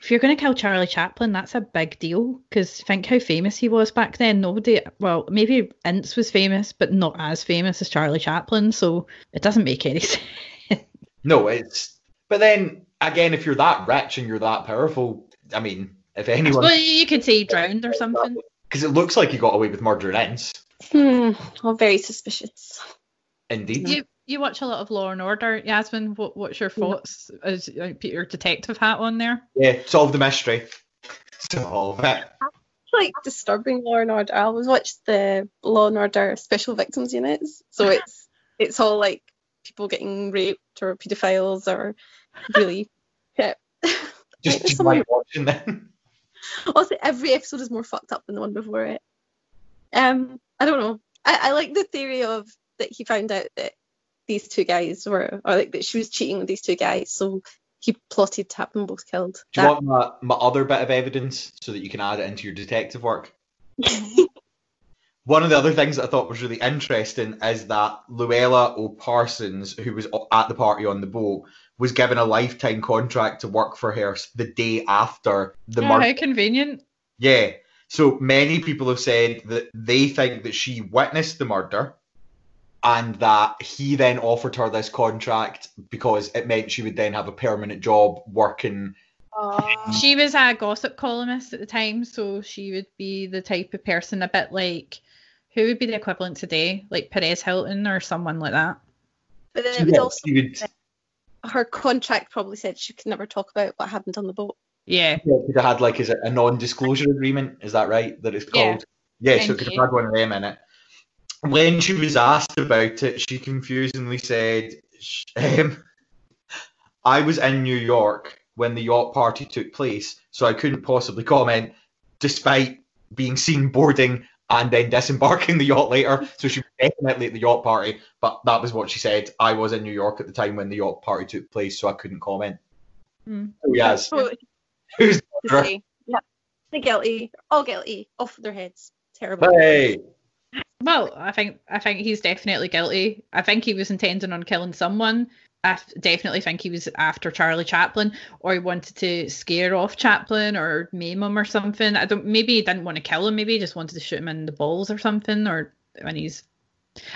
If you're going to kill Charlie Chaplin, that's a big deal because think how famous he was back then. Nobody, well, maybe Ince was famous, but not as famous as Charlie Chaplin, so it doesn't make any <laughs> sense. No, it's. But then again, if you're that rich and you're that powerful, I mean, if anyone. Well, you could say he drowned or something. Because it looks like he got away with murdering Ince. Hmm. Well, very suspicious. Indeed. You you watch a lot of Law and Order, Yasmin. What what's your thoughts as uh, put your detective hat on there? Yeah, solve the mystery. Solve it. It's like disturbing Law and Order. I always watch the Law and Order Special Victims Units, so <laughs> it's it's all like people getting raped or paedophiles or really <laughs> yeah. Just, There's just someone- like watching them. Also, every episode is more fucked up than the one before it. Um, I don't know. I, I like the theory of that he found out that these two guys were, or like that she was cheating with these two guys, so he plotted to have them both killed. Do you want my, my other bit of evidence so that you can add it into your detective work? <laughs> One of the other things that I thought was really interesting is that Louella O. Parsons, who was at the party on the boat, was given a lifetime contract to work for Hearst the day after the Oh, murder. how convenient. Yeah. So many people have said that they think that she witnessed the murder and that he then offered her this contract because it meant she would then have a permanent job working. Aw. She was a gossip columnist at the time, so she would be the type of person a bit like who would be the equivalent today, like Perez Hilton or someone like that. but then it was would- also she would, her contract probably said she could never talk about what happened on the boat. Yeah. Yeah, could have had like is it a non-disclosure agreement? Is that right? That it's called. Yeah, so it could have had one of them in it. When she was asked about it, she confusingly said, um, "I was in New York when the yacht party took place, so I couldn't possibly comment, despite being seen boarding and then disembarking the yacht later. So she was definitely at the yacht party, but that was what she said. I was in New York at the time when the yacht party took place, so I couldn't comment. So yes, So who's say, yeah, They're guilty. All guilty. Off their heads. Terrible. Hey. Well, I think I think he's definitely guilty. I think he was intending on killing someone. I definitely think he was after Charlie Chaplin, or he wanted to scare off Chaplin or maim him or something. I don't. Maybe he didn't want to kill him. Maybe he just wanted to shoot him in the balls or something. Or when he's,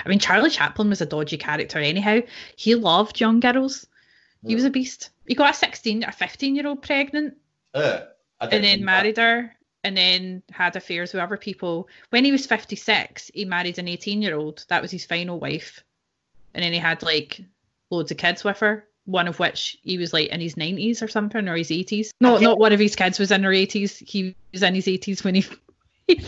I mean, Charlie Chaplin was a dodgy character anyhow. He loved young girls. He was a beast. He got a 16 or 15 year old pregnant Uh, and then married her and then had affairs with other people. When he was 56, he married an 18 year old. That was his final wife. And then he had like loads of kids with her, one of which he was like in his 90s or something, or his 80s. No, Okay. not one of his kids was in her 80s. He was in his 80s when he. <laughs> he,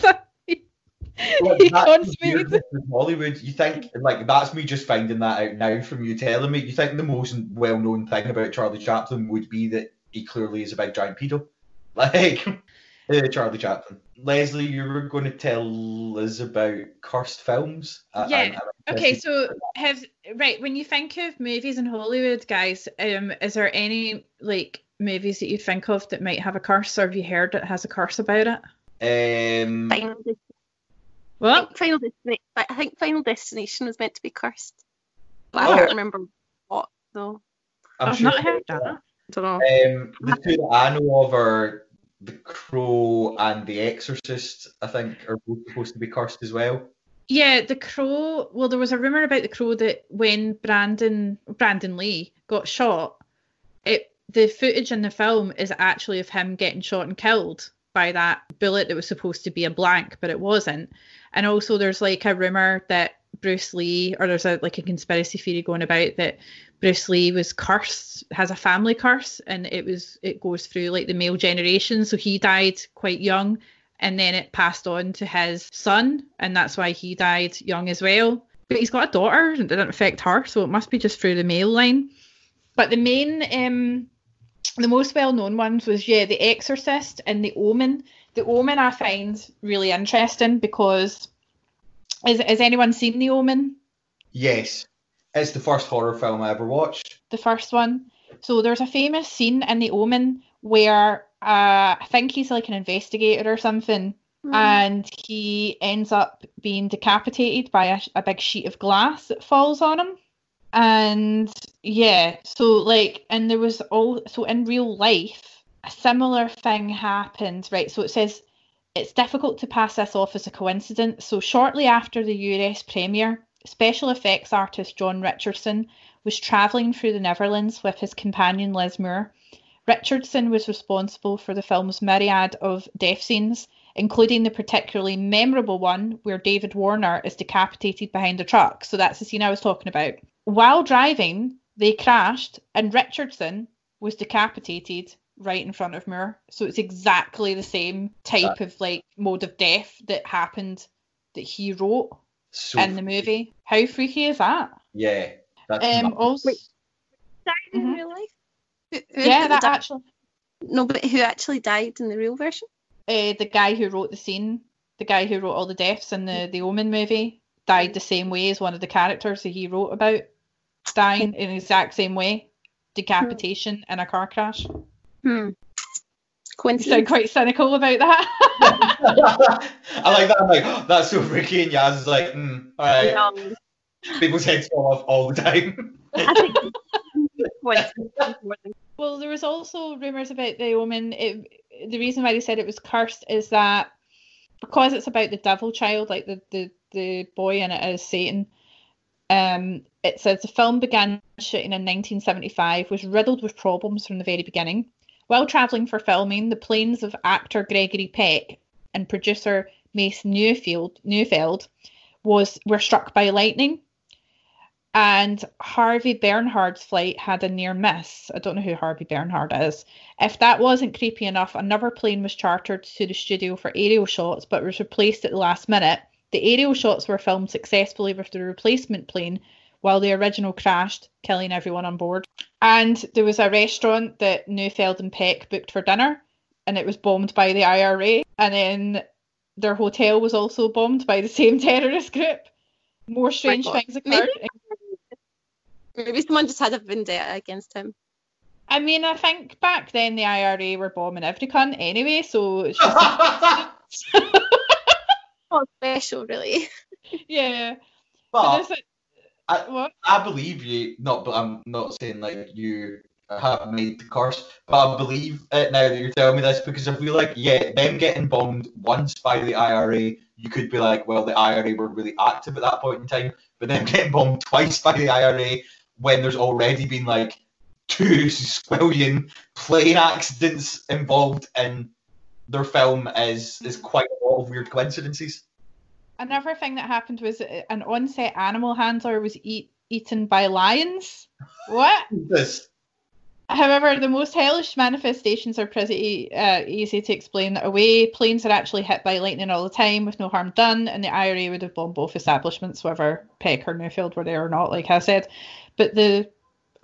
Like, he that's consummated weird with Hollywood. You think like that's me just finding that out now from you telling me. You think the most well-known thing about Charlie Chaplin would be that he clearly is a big giant pedo, <laughs> like uh, Charlie Chaplin. Leslie, you were going to tell us about cursed films. Yeah. I'm- I'm Okay, so have right when you think of movies in Hollywood, guys, um, is there any like movies that you think of that might have a curse, or have you heard it has a curse about it? Um, Final, Des- I Well, Final Destination. I think Final Destination was meant to be cursed, but Oh. I don't remember what though. I'm I've sure not heard that. I don't know. Um, the two that I know of are The Crow and The Exorcist. I think are both supposed to be cursed as well. Yeah, the crow. Well, there was a rumor about the crow that when Brandon Brandon Lee got shot, it the footage in the film is actually of him getting shot and killed by that bullet that was supposed to be a blank, but it wasn't. And also, there's like a rumor that Bruce Lee, or there's a like a conspiracy theory going about that Bruce Lee was cursed, has a family curse, and it was it goes through like the male generation. So he died quite young, and then it passed on to his son, and that's why he died young as well. But he's got a daughter, and it didn't affect her, so it must be just through the male line. But the main, um, the most well-known ones was yeah, The Exorcist and The Omen. The Omen I find really interesting because has, has anyone seen The Omen? Yes, it's the first horror film I ever watched. the first one. So there's a famous scene in The Omen where uh, I think he's like an investigator or something, Hmm. and he ends up being decapitated by a, a big sheet of glass that falls on him. And yeah, so like, and there was all so in real life, a similar thing happened, right? So it says it's difficult to pass this off as a coincidence. So shortly after the US premiere, special effects artist John Richardson was travelling through the Netherlands with his companion Liz Moore. Richardson was responsible for the film's myriad of death scenes, including the particularly memorable one where David Warner is decapitated behind a truck. So that's the scene I was talking about. While driving, they crashed, and Richardson was decapitated right in front of Moore. So it's exactly the same type of like mode of death that happened that he wrote So in the movie. How freaky is that? yeah, that's Um, also, Wait. Died in Mhm. real life? Who, who yeah, did that die? actually, No, but who actually died in the real version? uh, the guy who wrote the scene, the guy who wrote all the deaths in the the Omen movie, died the same way as one of the characters that he wrote about, dying in the exact same way, decapitation in a car crash. Hmm. You Coincidence. sound quite cynical about that. <laughs> I like that. I'm like, "Oh, <gasps> that's so freaky, and Yaz is like, mm, all right. No, People's heads fall off all the time. I think coincidence more than Well, there was also rumours about the woman. It, the reason why they said it was cursed is that because it's about the devil child, like the the, the boy in it is Satan. Um, it says the film began shooting in 1975, was riddled with problems from the very beginning. While travelling for filming, the planes of actor Gregory Peck and producer Mace Neufeld was were struck by lightning and Harvey Bernhard's flight had a near miss. I don't know who Harvey Bernhard is. If that wasn't creepy enough, another plane was chartered to the studio for aerial shots but was replaced at the last minute. The aerial shots were filmed successfully with the replacement plane while the original crashed, killing everyone on board. And there was a restaurant that Neufeld and Peck booked for dinner and it was bombed by the IRA. And then their hotel was also bombed by the <laughs> same terrorist group. More oh strange God. things occurred. Maybe someone just had a vendetta against him. I mean, I think back then the IRA were bombing every cunt anyway, so <laughs> it's just <laughs> Not special, really. yeah. but it, I- what? I believe you. Not, but I'm not saying like you have made the curse, but I believe it now that you're telling me this because I feel like yeah, them getting bombed once by the IRA, you could be like, well, the IRA were really active at that point in time, but then <laughs> getting bombed twice by the IRA when there's already been like two <laughs> squillion plane accidents involved in their film is is quite a lot of weird coincidences. Another thing that happened was an on-set animal handler was eat, eaten by lions. What? <laughs> This However, the most hellish manifestations are pretty uh, easy to explain away. Planes are actually hit by lightning all the time with no harm done, and the IRA would have bombed both establishments, whether Peck or Neufeld were there or not, like I said. But the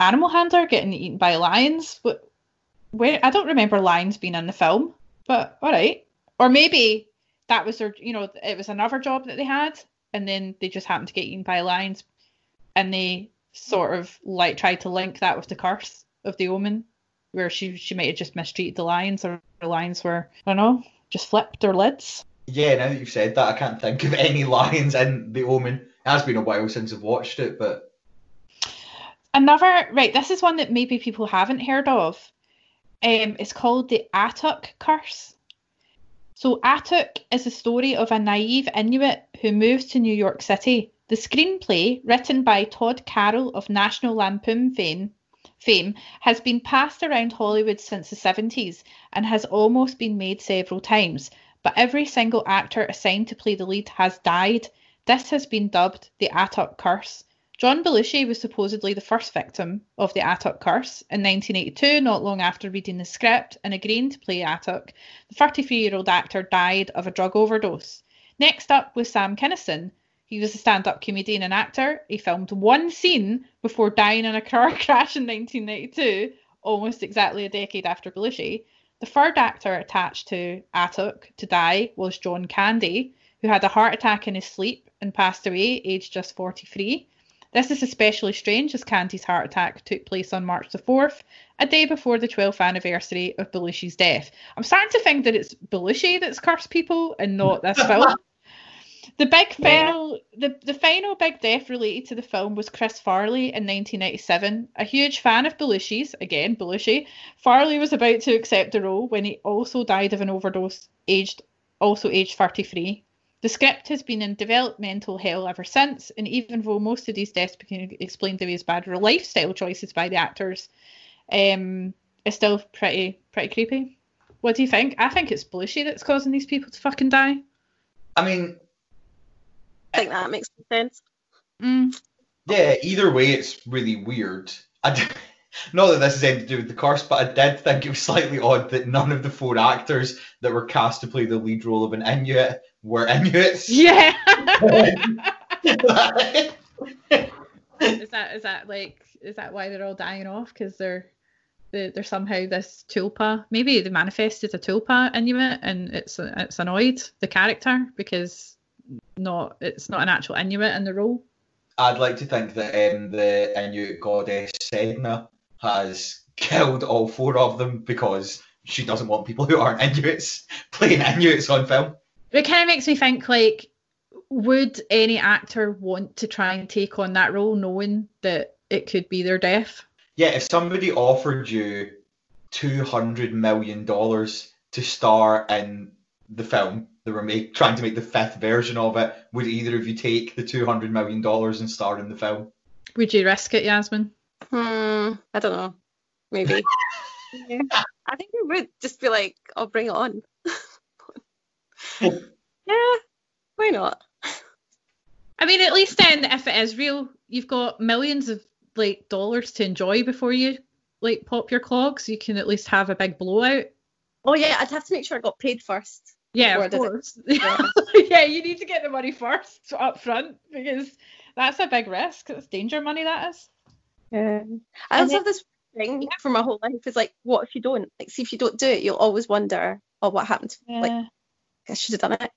animal handler getting eaten by lions, wh- where I don't remember lions being in the film, but all right. Or maybe that was their, you know, it was another job that they had, and then they just happened to get eaten by lions, and they sort of like tried to link that with the curse of the omen, where she she might have just mistreated the lions, or the lions were I don't know, just flipped their lids. Yeah, now that you've said that, I can't think of <laughs> any lions in The Omen. It has been a while since I've watched it, but Another right, this is one that maybe people haven't heard of. Um, it's called the Atuk Curse. So Atuk is a story of a naive Inuit who moves to New York City. The screenplay, written by Tod Carroll of National Lampoon fame, fame, has been passed around Hollywood since the 70s and has almost been made several times. But every single actor assigned to play the lead has died. This has been dubbed the Atuk Curse. John Belushi was supposedly the first victim of the Atuk curse in 1982, not long after reading the script and agreeing to play Atuk. The 33 year old actor died of a drug overdose. Next up was Sam Kinison. He was a stand up comedian and actor. He filmed one scene before dying in a car <laughs> crash in 1992, almost exactly a decade after Belushi. The third actor attached to Atuk to die was John Candy, who had a heart attack in his sleep and passed away, aged just 43. This is especially strange as Candy's heart attack took place on March the 4th, a day before the 12th anniversary of Belushi's death. I'm starting to think that it's Belushi that's cursed people and not this <laughs> film. The big final, the, the final big death related to the film was Chris Farley in 1997. A huge fan of Belushi's, again Belushi, Farley was about to accept the role when he also died of an overdose, aged also aged 33. The script has been in developmental hell ever since, and even though most of these deaths became explained away as bad lifestyle choices by the actors, um, it's still pretty pretty creepy. What do you think? I think it's Belushi that's causing these people to fucking die. I mean, I think that makes sense. Mm. yeah, either way, it's really weird. I d- <laughs> not that this has anything to do with the curse, but I did think it was slightly odd that none of the four actors that were cast to play the lead role of an Inuit were Inuits. Yeah. <laughs> is that is that like is that why they're all dying off? Because they're they're they're somehow this tulpa. Maybe they manifested a tulpa Inuit, and it's it's annoyed the character because not it's not an actual Inuit in the role. I'd like to think that um, the Inuit goddess Sedna has killed all four of them because she doesn't want people who aren't Inuits <laughs> playing Inuits on film. It kind of makes me think like, would any actor want to try and take on that role, knowing that it could be their death? Yeah, if somebody offered you two hundred million dollars to star in the film, they were make, trying to make the fifth version of it. Would either of you take the two hundred million dollars and star in the film? Would you risk it, Yasmin? Hmm, I don't know. Maybe. yeah. <laughs> I think we would just be like, I'll bring it on. <laughs> yeah, why not? I mean, at least then, if it is real, you've got millions of like dollars to enjoy before you like pop your clogs. You can at least have a big blowout. Oh yeah, I'd have to make sure I got paid first. Yeah, of I did it. course. <laughs> Yeah. yeah, you need to get the money first up front because that's a big risk. It's danger money, that is. Yeah. I And also have this thing for my whole life. Is like, what if you don't? Like, see if you don't do it, you'll always wonder, oh, what happened? Like, I should have done it.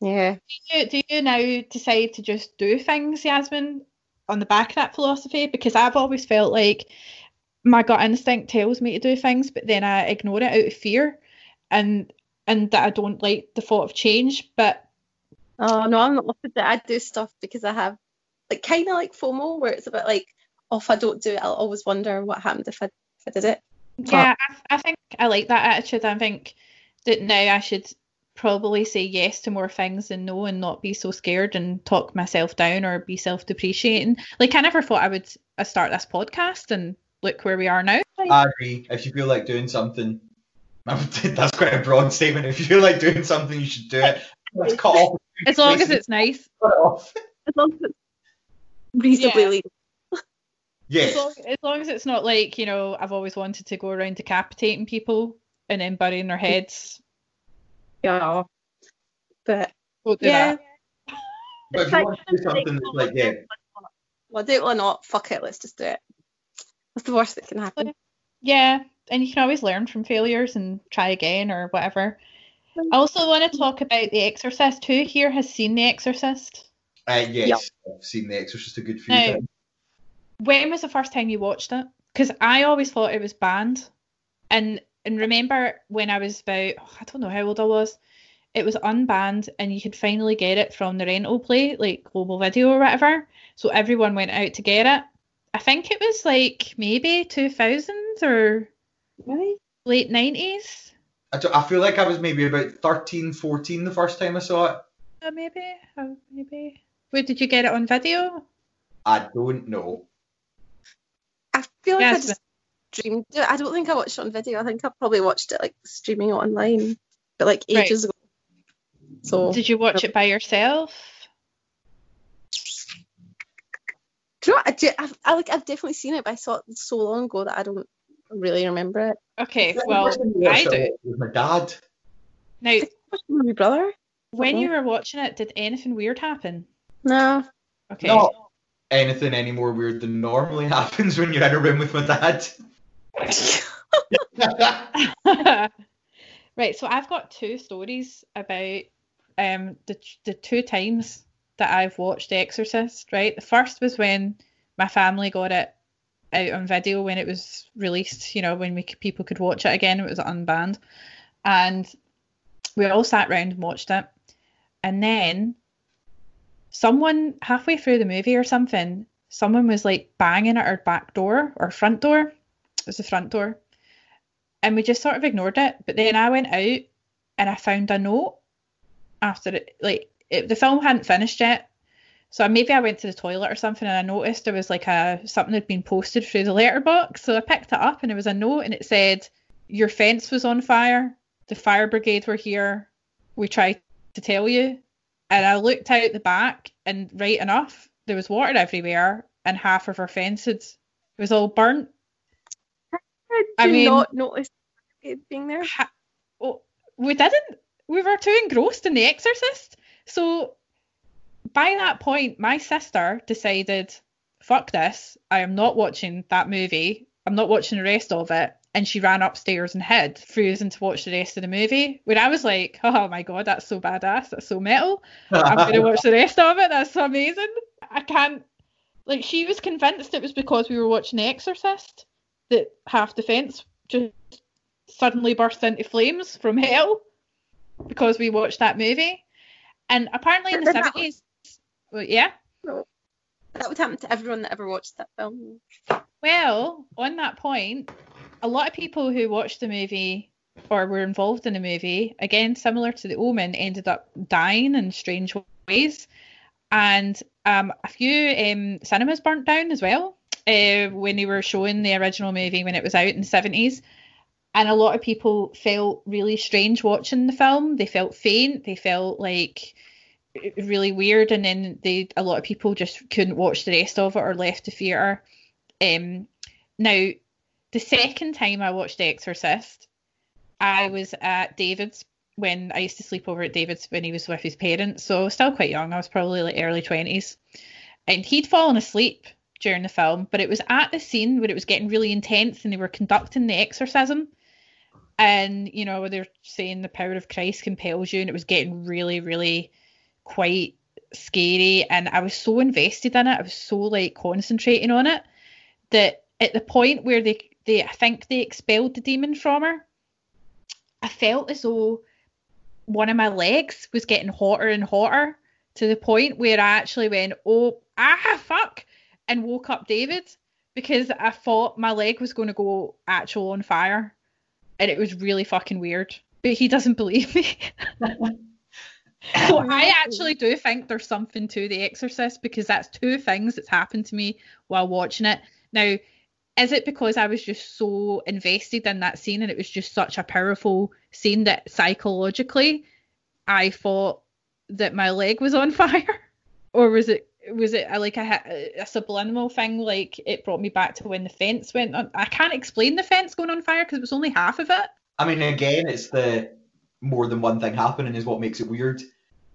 Yeah. do, you, do you now decide to just do things, Yasmin, on the back of that philosophy? Because I've always felt like my gut instinct tells me to do things, but then I ignore it out of fear, and and that I don't like the thought of change. But Oh no, I'm not opposite. I do stuff because I have like kind of like FOMO, where it's about like, oh, if I don't do it, I'll always wonder what happened if I if I did it. yeah, I, I think I like that attitude. I think that now I should probably say yes to more things than no and not be so scared and talk myself down or be self-depreciating. Like I never thought I would uh, start this podcast and look where we are now. I agree. If you feel like doing something, <laughs> that's quite a broad statement. If you feel like doing something, you should do it. Let's cut off. As long as it's nice. Cut it off. As long as it's reasonably Yeah. legal. Yes. As long, as long as it's not like, you know, I've always wanted to go around decapitating people and then burying their heads. Yeah. But Don't do yeah, that. But if you want to do something that's like, yeah, well, do it or not, fuck it, let's just do it. What's the worst that can happen? Yeah, and you can always learn from failures and try again or whatever. I also want to talk about The Exorcist. Who here has seen The Exorcist? uh, yes, Yeah. I've seen The Exorcist a good few No. times. When was the first time you watched it? Because I always thought it was banned, and and remember when I was about oh, I don't know how old I was, it was unbanned, and you could finally get it from the rental play like Global Video or whatever. So everyone went out to get it. I think it was like maybe 2000s or Really? late 90s. I, I feel like I was maybe about 13, 14 the first time I saw it. Uh, maybe, uh, maybe. Wait, did you get it on video? I don't know. I feel like I Yes. just streamed it. I don't think I watched it on video. I think I probably watched it like streaming it online, but like Right. ages ago. So Did you watch um, it by yourself? do you know what? I, do, I've, I like I've definitely seen it, but I saw it so long ago that I don't really remember it. Okay, well, I watched do. With my dad. Now, I watched it with my brother. when you were watching it, did anything weird happen? No. Okay. Not anything any more weird than normally <laughs> happens when you're in a room with my dad. <laughs> right, so I've got two stories about um the the two times that I've watched The Exorcist. Right, the first was when my family got it out on video when it was released. You know, when we people could watch it again. It was unbanned, and we all sat round and watched it. And then someone halfway through the movie or something, someone was like banging at our back door or front door. It was the front door and we just sort of ignored it. But then I went out and I found a note after it, like it, the film hadn't finished yet. So maybe I went to the toilet or something and I noticed there was like a something had been posted through the letterbox. So I picked it up and it was a note and it said, "Your fence was on fire. The fire brigade were here. We tried to tell you." And I looked out the back and right enough, there was water everywhere and half of our fence had, it was all burnt. I you mean- not notice it being there? ha- oh, we didn't. We were too engrossed in The Exorcist. So by that point, my sister decided, fuck this. I am not watching that movie. I'm not watching the rest of it. And she ran upstairs and hid, refusing to watch the rest of the movie. Where I was like, oh my god, that's so badass. That's so metal. I'm going <laughs> to watch the rest of it. That's so amazing. I can't. Like, she was convinced it was because we were watching The Exorcist that half the fence just suddenly burst into flames from hell because we watched that movie. And apparently in the But that 70s. Well, yeah. That would happen to everyone that ever watched that film. Well, on that point, a lot of people who watched the movie or were involved in the movie, again, similar to The Omen, ended up dying in strange ways. And um, a few um, cinemas burnt down as well uh, when they were showing the original movie when it was out in the 70s. And a lot of people felt really strange watching the film. They felt faint. They felt like really weird. And then they, a lot of people just couldn't watch the rest of it or left the theatre. Um, now, the second time I watched The Exorcist, I was at David's when I used to sleep over at David's when he was with his parents. So I was still quite young. I was probably like early 20s. And he'd fallen asleep during the film, but it was at the scene where it was getting really intense and they were conducting the exorcism. And, you know, where they're saying the power of Christ compels you, and it was getting really, really quite scary. And I was so invested in it. I was so like concentrating on it that at the point where they they I think they expelled the demon from her. I felt as though one of my legs was getting hotter and hotter to the point where I actually went, oh, ah, fuck, and woke up David because I thought my leg was going to go actual on fire. And it was really fucking weird. But he doesn't believe me. so I actually do think there's something to The Exorcist because that's two things that's happened to me while watching it. Now, is it because I was just so invested in that scene and it was just such a powerful scene that psychologically I thought that my leg was on <laughs> fire? Or was it was it a, like a, a subliminal thing like it brought me back to when the fence went on i can't explain the fence going on fire because it was only half of it I mean, again, it's the more than one thing happening is what makes it weird.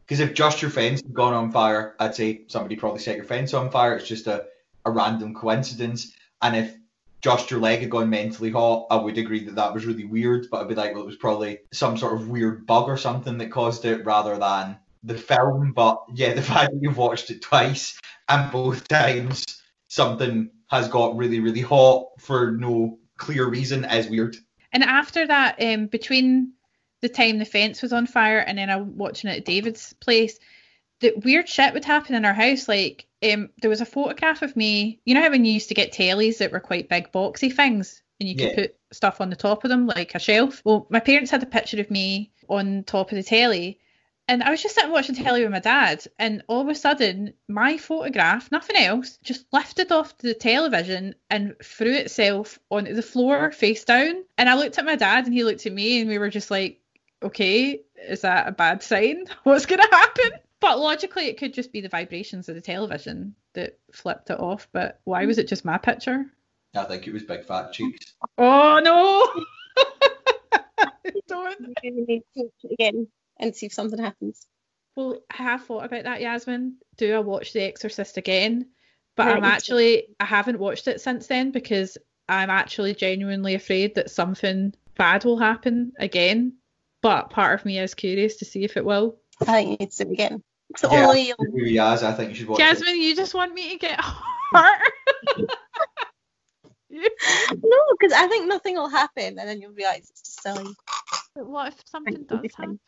Because if just your fence had gone on fire, I'd say somebody probably set your fence on fire. It's just a, a random coincidence. And if just your leg had gone mentally hot, I would agree that that was really weird. But I'd be like, well, it was probably some sort of weird bug or something that caused it rather than the film. But yeah, <laughs> the fact that you've watched it twice and both times something has got really, really hot for no clear reason is weird. and after that um between the time the fence was on fire and then i was watching it at david's place the weird shit would happen in our house like um there was a photograph of me you know how when you used to get tellies that were quite big boxy things and you could Yeah. put stuff on the top of them like a shelf well my parents had a picture of me on top of the telly and I was just sitting watching telly with my dad, and all of a sudden, my photograph, nothing else, just lifted off the television and threw itself onto the floor face down. And I looked at my dad, and he looked at me, and we were just like, okay, is that a bad sign? <laughs> What's going to happen? But logically, it could just be the vibrations of the television that flipped it off. But why was it just my picture? I think it was big fat cheeks. Oh, no! <laughs> Don't. We need to watch it again and see if something happens. Well, I have thought about that, Yasmin. Do I watch The Exorcist again? But Right, I'm actually, I haven't watched it since then because I'm actually genuinely afraid that something bad will happen again. But part of me is curious to see if it will. I think you need to do it again. It's the Yeah. only Maybe I think you should watch it. Jasmine, you just want me to get <laughs> hurt. no, because I think nothing will happen, and then you'll realise it's just silly. But what if something does happen?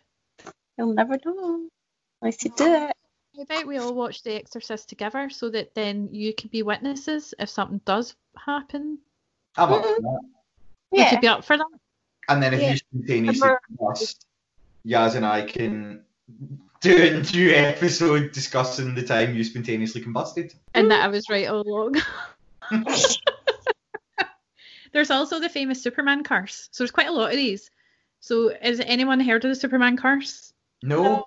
You'll never know unless you do it. How about we all watch The Exorcist together so that then you can be witnesses if something does happen? I'm up for mm-hmm. that. Yeah. Would you be up for that? And then if Yeah. you spontaneously Remember- must, Yaz and I can do a new episode discussing the time you spontaneously combusted. And that I was right all along. <laughs> There's also the famous Superman curse. So there's quite a lot of these. So has anyone heard of the Superman curse? No?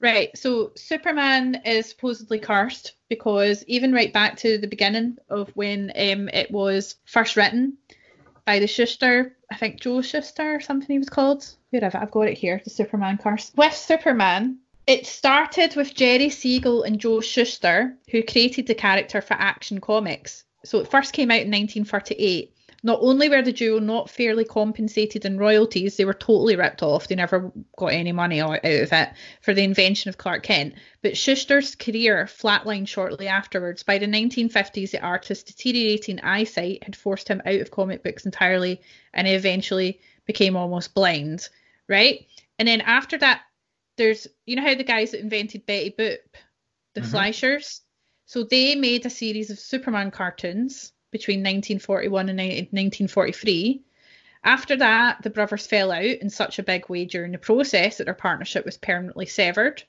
Right. So Superman is supposedly cursed because even right back to the beginning of when um, it was first written by the Shuster, I think Joe Shuster or something he was called. Where have I? I've got it here. The Superman curse. With Superman, it started with Jerry Siegel and Joe Shuster, who created the character for Action Comics. So it first came out in 1938. Not only were the duo not fairly compensated in royalties, they were totally ripped off. They never got any money out of it for the invention of Clark Kent. But Shuster's career flatlined shortly afterwards. By the 1950s, the artist's deteriorating eyesight had forced him out of comic books entirely, and he eventually became almost blind. Right? And then after that, there's you know how the guys that invented Betty Boop, the Mhm. Fleischers, so they made a series of Superman cartoons between 1941 and 1943. After that, the brothers fell out in such a big way during the process that their partnership was permanently severed.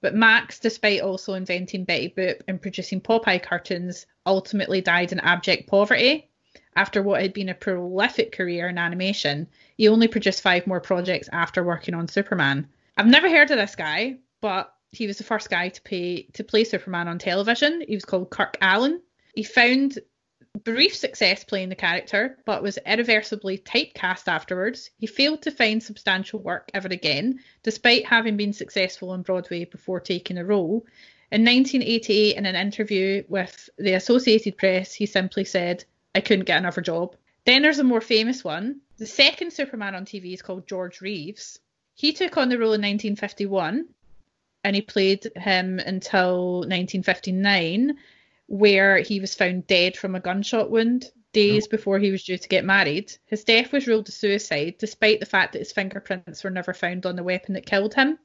But Max, despite also inventing Betty Boop and producing Popeye cartoons, ultimately died in abject poverty. After what had been a prolific career in animation, he only produced five more projects after working on Superman. I've never heard of this guy, but he was the first guy to play to play Superman on television. He was called Kirk Alyn. He found brief success playing the character, but was irreversibly typecast afterwards. He failed to find substantial work ever again, despite having been successful on Broadway before taking a role. In 1988, in an interview with the Associated Press, he simply said, I couldn't get another job. Then there's a more famous one. The second Superman on TV is called George Reeves. He took on the role in 1951 and he played him until 1959, where he was found dead from a gunshot wound. days oh. before he was due to get married. His death was ruled a suicide, despite the fact that his fingerprints were never found on the weapon that killed him.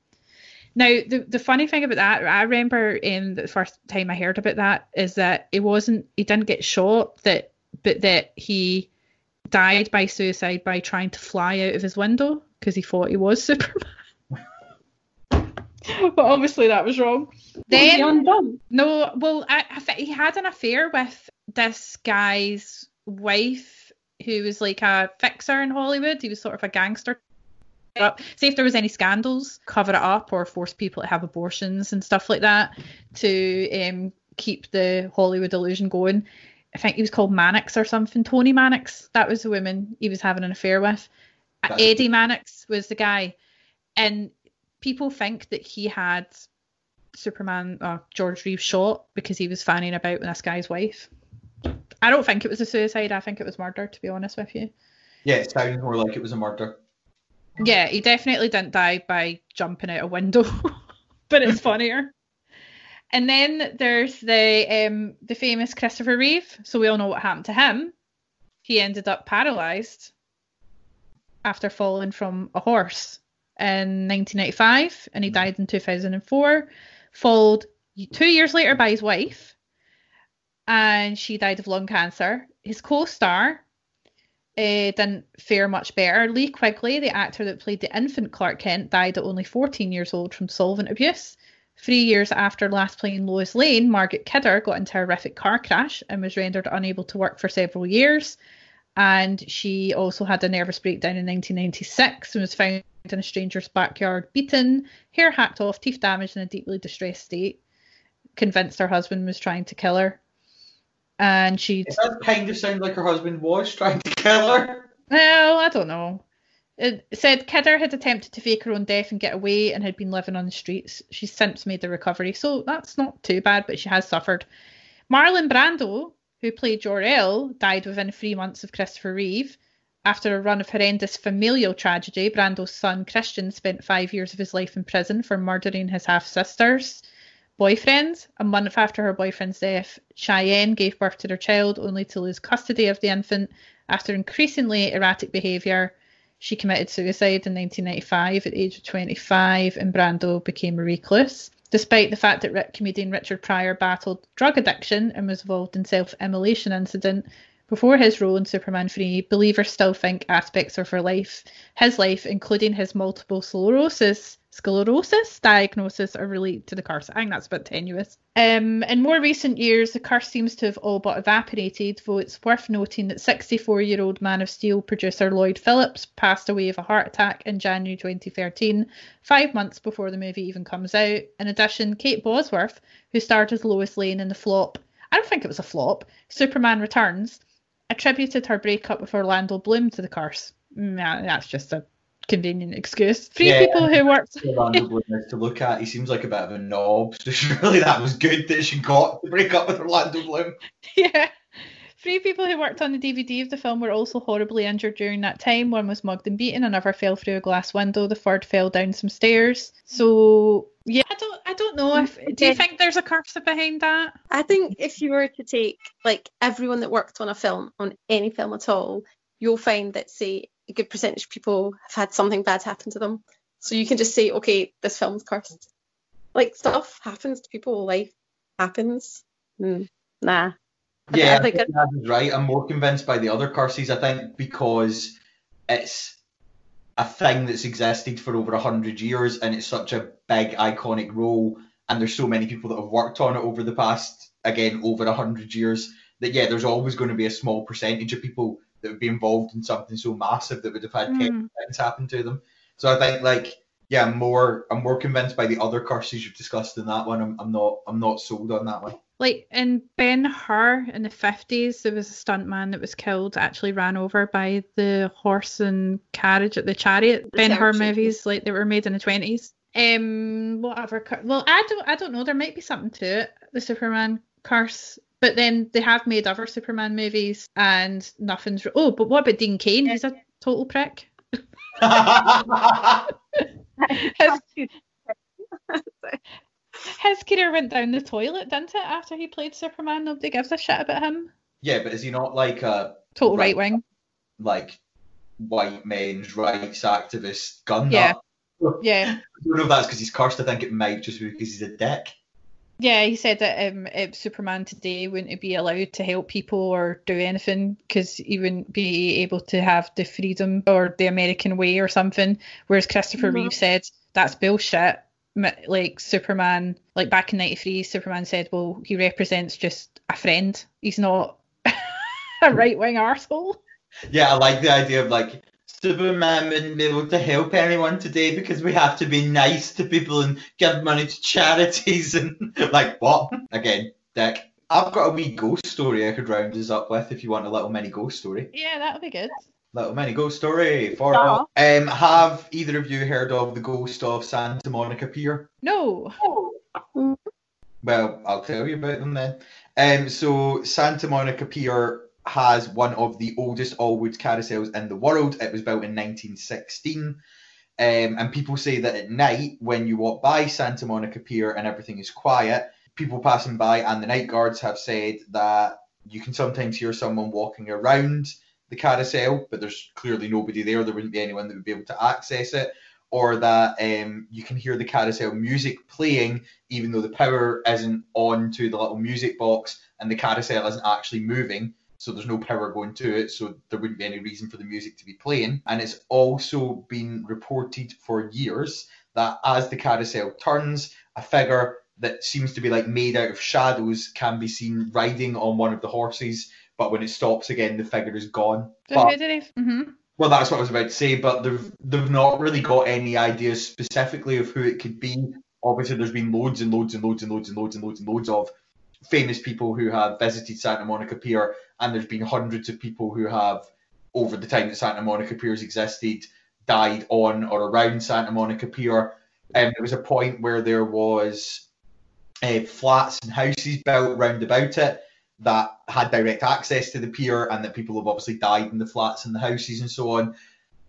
Now, the, the funny thing about that, I remember in the first time I heard about that, is that it wasn't, he didn't get shot, that but that he died by suicide by trying to fly out of his window because he thought he was <laughs> Superman. but obviously that was wrong. Then, Then undone. no, well, I, I think he had an affair with this guy's wife, who was like a fixer in Hollywood. He was sort of a gangster. Up. See if there was any scandals, cover it up, or force people to have abortions and stuff like that to um, keep the Hollywood illusion going. I think he was called Mannix or something. Toni Mannix, that was the woman he was having an affair with. That's- Eddie Mannix was the guy, and people think that he had Superman, uh, George Reeves shot because he was fanning about with this guy's wife. I don't think it was a suicide. I think it was murder, to be honest with you. Yeah, it sounds more like it was a murder. Yeah, he definitely didn't die by jumping out a window, <laughs> but it's funnier. And then there's the um, the famous Christopher Reeve. So we all know what happened to him. He ended up paralyzed after falling from a horse in 1995, and he died in 2004. Followed two years later by his wife, and she died of lung cancer. His co-star uh, didn't fare much better. Lee Quigley, the actor that played the infant Clark Kent, died at only 14 years old from solvent abuse. Three years after last playing Lois Lane, Margaret Kidder got into a horrific car crash and was rendered unable to work for several years. And she also had a nervous breakdown in 1996 and was found in a stranger's backyard, beaten, hair hacked off, teeth damaged, in a deeply distressed state. Convinced her husband was trying to kill her. And she It does kind of sound like her husband was trying to kill her. Well, I don't know. It said Kidder had attempted to fake her own death and get away and had been living on the streets. She's since made the recovery, so that's not too bad, but she has suffered. Marlon Brando, who played Jor-El, died within three months of Christopher Reeve. After a run of horrendous familial tragedy, Brando's son Christian spent five years of his life in prison for murdering his half sisters boyfriend. A month after her boyfriend's death, Cheyenne gave birth to their child only to lose custody of the infant after increasingly erratic behaviour. She committed suicide in 1995 at the age of 25, and Brando became a recluse. Despite the fact that comedian Richard Pryor battled drug addiction and was involved in self-immolation incident before his role in Superman 3, believers still think aspects of her life, his life, including his multiple sclerosis, sclerosis diagnosis, are related to the curse. I think that's a bit tenuous. Um, in more recent years, the curse seems to have all but evaporated, though it's worth noting that 64-year-old Man of Steel producer Lloyd Phillips passed away of a heart attack in January 2013, five months before the movie even comes out. In addition, Kate Bosworth, who starred as Lois Lane in the flop, I don't think it was a flop, Superman Returns, attributed her breakup with Orlando Bloom to the curse. Mm, nah, that's just a convenient excuse. Three Yeah. people who worked <laughs> Orlando Bloom is to look at. He seems like a bit of a knob, <laughs> so surely that was good that she got to break up with Orlando Bloom. <laughs> yeah. Three people who worked on the DVD of the film were also horribly injured during that time. One was mugged and beaten, another fell through a glass window, the third fell down some stairs. So yeah, I don't I don't know if do you think there's a curse behind that? I think if you were to take like everyone that worked on a film, on any film at all, you'll find that say a good percentage of people have had something bad happen to them. So you can just say, okay, this film's cursed. Like stuff happens to people, life happens. Hmm, nah. Yeah, I I think think Naz is right. I'm more convinced by the other curses. I think because it's a thing that's existed for over a hundred years, and it's such a big iconic role, and there's so many people that have worked on it over the past, again, over a hundred years. That yeah, there's always going to be a small percentage of people that would be involved in something so massive that would have had Mm. things happen to them. So I think like yeah, I'm more I'm more convinced by the other curses you've discussed than that one. I'm, I'm not I'm not sold on that one. Like in Ben Hur in the 50s, there was a stuntman that was killed, actually ran over by the horse and carriage at the chariot. The ben Hur movies, like they were made in the 20s. Um, whatever. Well, I don't, I don't know. There might be something to it, the Superman curse. But then they have made other Superman movies, and nothing's. Oh, but what about Dean Cain? He's a total prick. <laughs> <laughs> <laughs> His, his career went down the toilet, didn't it? After he played Superman, nobody gives a shit about him. Yeah, but is he not like a Total Right. right wing. like white men's rights activist gun Yeah. nut? <laughs> Yeah. I don't know if that's because he's cursed. I think it might just be because he's a dick. Yeah, he said that um, if Superman today wouldn't be allowed to help people or do anything because he wouldn't be able to have the freedom or the American way or something. Whereas Christopher Mhm. Reeve said that's bullshit. Like Superman, like back in '93, Superman said, "Well, he represents just a friend. He's not <laughs> a right wing arsehole." Yeah, I like the idea of like Superman wouldn't be able to help anyone today because we have to be nice to people and give money to charities <laughs> and like what? Again, dick. I've got a wee ghost story I could round us up with if you want a little mini ghost story. Yeah, that would be good. Little mini ghost story for um have either of you heard of the ghost of Santa Monica Pier? No. Well, I'll tell you about them then. Um, so Santa Monica Pier has one of the oldest all-wood carousels in the world. It was built in 1916. Um, and people say that at night, when you walk by Santa Monica Pier and everything is quiet, people passing by and the night guards have said that you can sometimes hear someone walking around the carousel, but there's clearly nobody there. There wouldn't be anyone that would be able to access it. Or that um, you can hear the carousel music playing even though the power isn't on to the little music box and the carousel isn't actually moving, so there's no power going to it, so there wouldn't be any reason for the music to be playing. And it's also been reported for years that as the carousel turns, a figure that seems to be like made out of shadows can be seen riding on one of the horses, but when it stops again, the figure is gone. But- who did he? hmm well, that's what I was about to say, but they've they've not really got any ideas specifically of who it could be. Obviously, there's been loads and loads and loads and loads and loads and loads and loads of famous people who have visited Santa Monica Pier, and there's been hundreds of people who have, over the time that Santa Monica Pier's existed, died on or around Santa Monica Pier. And there was a point where there was uh, flats and houses built round about it that had direct access to the pier and that people have obviously died in the flats and the houses and so on.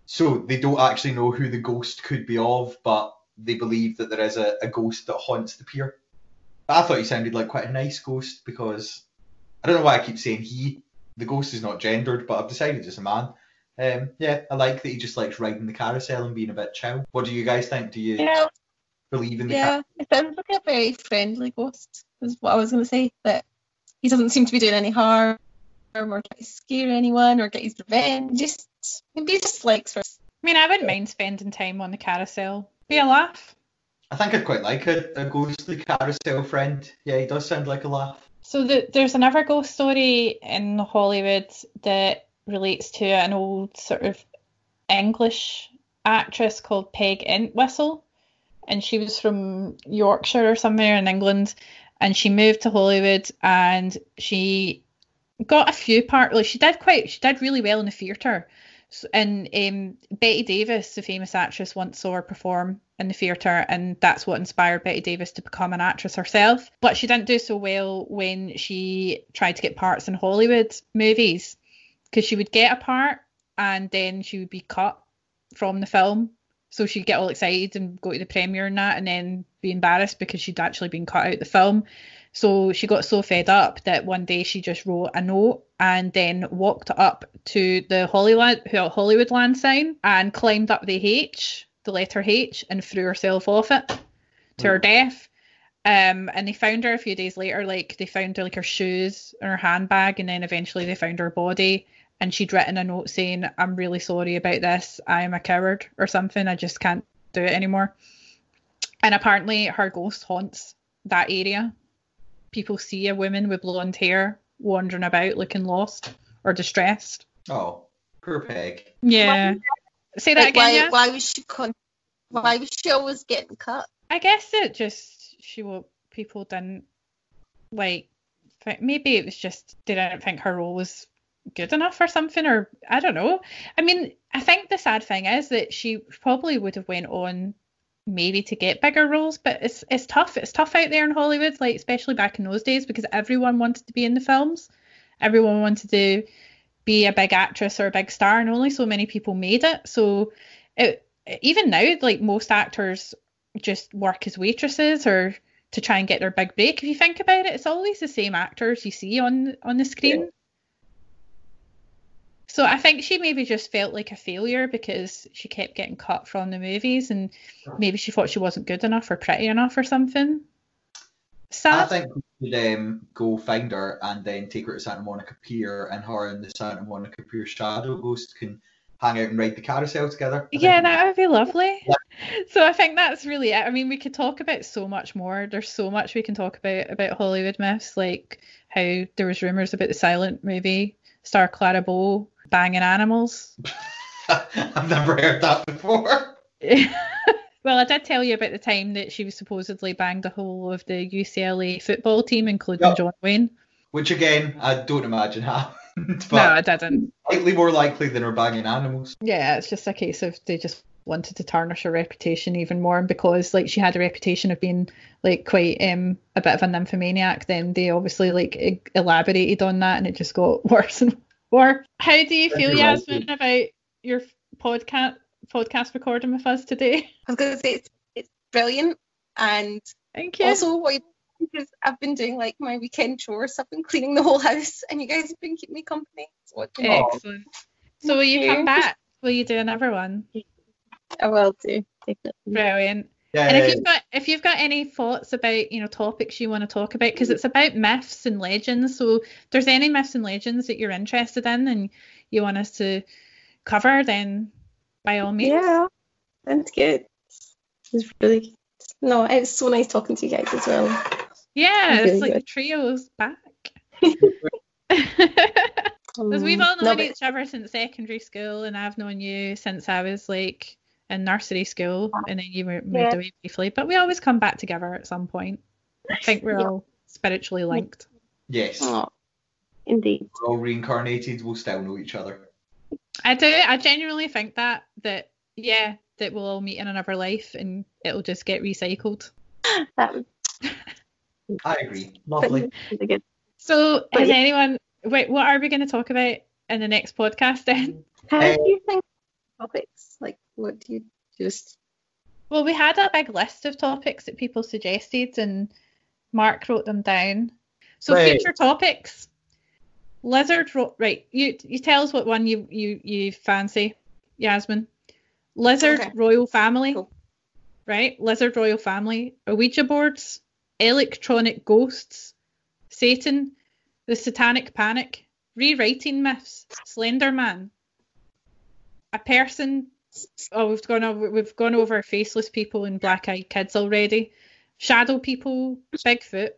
So they don't actually know who the ghost could be of, but they believe that there is a, a ghost that haunts the pier. I thought he sounded like quite a nice ghost because I don't know why I keep saying he. The ghost is not gendered, but I've decided it's a man. Um, yeah, I like that he just likes riding the carousel and being a bit chill. What do you guys think? Do you Yeah, believe in the yeah. It sounds like a very friendly ghost. Is what I was going to say. That he doesn't seem to be doing any harm or trying to scare anyone or get his revenge. Just maybe he just likes her. I mean, I wouldn't mind spending time on the carousel. Be a laugh. I think I'd quite like a, a ghostly carousel friend. Yeah, he does sound like a laugh. So the, there's another ghost story in Hollywood that relates to an old sort of English actress called Peg Entwistle, and she was from Yorkshire or somewhere in England, and she moved to Hollywood and she got a few part. Like she did quite, she did really well in the theatre. And um, Bette Davis, the famous actress, once saw her perform in the theatre, and that's what inspired Bette Davis to become an actress herself. But she didn't do so well when she tried to get parts in Hollywood movies, because she would get a part and then she would be cut from the film. So she'd get all excited and go to the premiere and that, and then be embarrassed because she'd actually been cut out the film. So she got so fed up that one day she just wrote a note and then walked up to the Hollywood Hollywoodland sign and climbed up the H, the letter H, and threw herself off it to her death. Um, and they found her a few days later. Like they found her like her shoes and her handbag, and then eventually they found her body. And she'd written a note saying, "I'm really sorry about this. I am a coward or something. I just can't do it anymore." And apparently, her ghost haunts that area. People see a woman with blonde hair wandering about looking lost or distressed. Oh, poor Peg. Yeah. Say that Like, again. why, yeah? why was she con- why was she always getting cut? I guess it just she will people didn't like thi- maybe it was just they didn't think her role was good enough or something or I don't know. I mean, I think the sad thing is that she probably would have went on maybe to get bigger roles, but it's it's tough. It's tough out there in Hollywood, like especially back in those days because everyone wanted to be in the films. Everyone wanted to be a big actress or a big star and only so many people made it. So it even now like most actors just work as waitresses or to try and get their big break. If you think about it, it's always the same actors you see on on the screen. So I think she maybe just felt like a failure because she kept getting cut from the movies, and maybe she thought she wasn't good enough or pretty enough or something. Sad. I think we should um, go find her and then take her to Santa Monica Pier, and her and the Santa Monica Pier Shadow Ghost can hang out and ride the carousel together. I Yeah, think- that would be lovely. <laughs> So I think that's really it. I mean, we could talk about so much more. There's so much we can talk about about Hollywood myths, like how there was rumors about the silent movie star Clara Bow banging animals. <laughs> I've never heard that before. <laughs> well, I did tell you about the time that she was supposedly banged the whole of the UCLA football team, including Yeah. John Wayne. Which again, I don't imagine happened, No, I didn't. slightly more likely than her banging animals. Yeah, it's just a case of they just wanted to tarnish her reputation even more and because like she had a reputation of being like quite um a bit of a nymphomaniac then they obviously like e- elaborated on that and it just got <laughs> worse and worse how do you feel You're yasmin about your podcast podcast recording with us today? I was going to say it's, it's brilliant, and thank you. also what because I've been doing like my weekend chores, I've been cleaning the whole house, and you guys have been keeping me company. So what can I- excellent. So will you come back? Will you do another one? I will do. Definitely. brilliant Yeah, And if you've got if you've got any thoughts about you know topics you want to talk about because it's about myths and legends, so if there's any myths and legends that you're interested in and you want us to cover, then by all means. Yeah, that's good. It's really good. No, it's so nice talking to you guys as well. Yeah, Really it's like the good. trio's back. <laughs> <laughs> Because we've all Um, known no, but each other since secondary school, and I've known you since I was like in nursery school, and then you were moved Yeah. away briefly. But we always come back together at some point. I think we're Yeah. all spiritually linked. yes, Oh, indeed. we're all reincarnated. We'll still know each other. I do. I genuinely think that that yeah, that we'll all meet in another life, and it'll just get recycled. <gasps> That was <laughs> I agree. Lovely. So, But has yeah. anyone? Wait, what are we going to talk about in the next podcast then? How Uh, do you think topics? Like, what do you just? Well, we had a big list of topics that people suggested, and Mark wrote them down. So, Right. future topics. Lizard, ro- right? You you tell us what one you you you fancy, Yasmin. Lizard Okay. royal family, Cool. right? Lizard royal family, Ouija boards, electronic ghosts, Satan, the Satanic Panic, rewriting myths, Slender Man, a person. Oh, we've gone over we've gone over faceless people and black-eyed kids already. Shadow people, Bigfoot,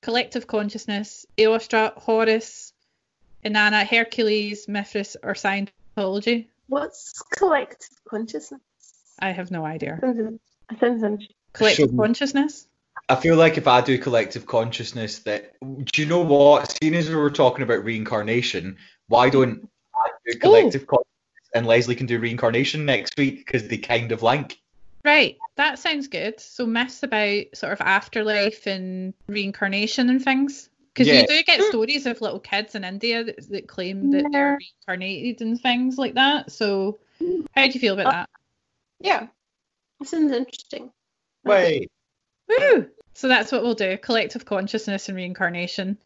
collective consciousness, Eostra, Horus, Inanna, Hercules, Mithras, or Scientology. What's collective consciousness? I have no idea. Sounds, sounds. Collective consciousness. I feel like if I do collective consciousness, that do you know what? Seeing as we were talking about reincarnation, why don't I do oh! collective consciousness and Leslie can do reincarnation next week because they kind of link. Right, that sounds good. So myths about sort of afterlife and reincarnation and things. Because Yeah. you do get stories of little kids in India that, that claim that they're reincarnated and things like that. So how do you feel about uh, that? Yeah, that sounds interesting. Wait, Woo! So that's what we'll do: collective consciousness and reincarnation.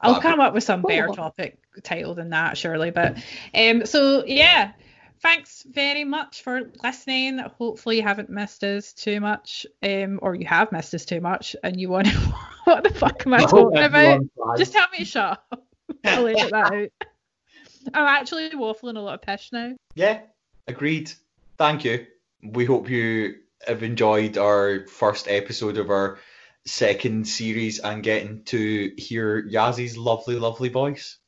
I'll come up with some better cool. topic title than that, surely. But um, so yeah, thanks very much for listening. Hopefully you haven't missed us too much, um, or you have missed us too much, and you want to. <laughs> what the fuck am I talking about? Just tell me to shut up. <laughs> I'll edit that out. <laughs> I'm actually waffling a lot of pish now. Yeah, agreed. Thank you. We hope you have enjoyed our first episode of our second series and getting to hear Yazzy's lovely, lovely voice.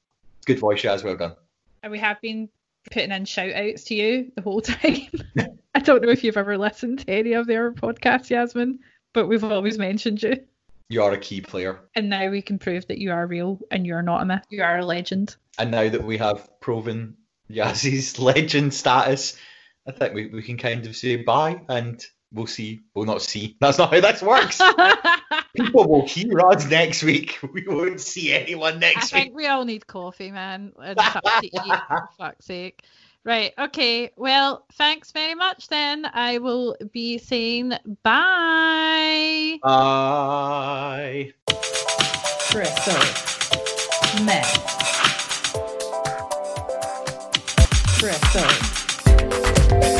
Good voice, Yaz. Well done. And we have been putting in shout outs to you the whole <laughs> time. <laughs> I don't know if you've ever listened to any of their podcasts, Yasmin, but we've always mentioned you. You are a key player. And now we can prove that you are real and you're not a myth. You are a legend. And now that we have proven Yazzy's <laughs> legend status, I think we, we can kind of say bye and we'll see. We'll not see. <laughs> That's not how this works. <laughs> People will hear us next week. <laughs> We won't see anyone I next week. think we all need coffee, man, and to eat, for fuck's sake. Right, okay. Well, thanks very much then. I will be saying bye. Bye. Crystal. Myth. So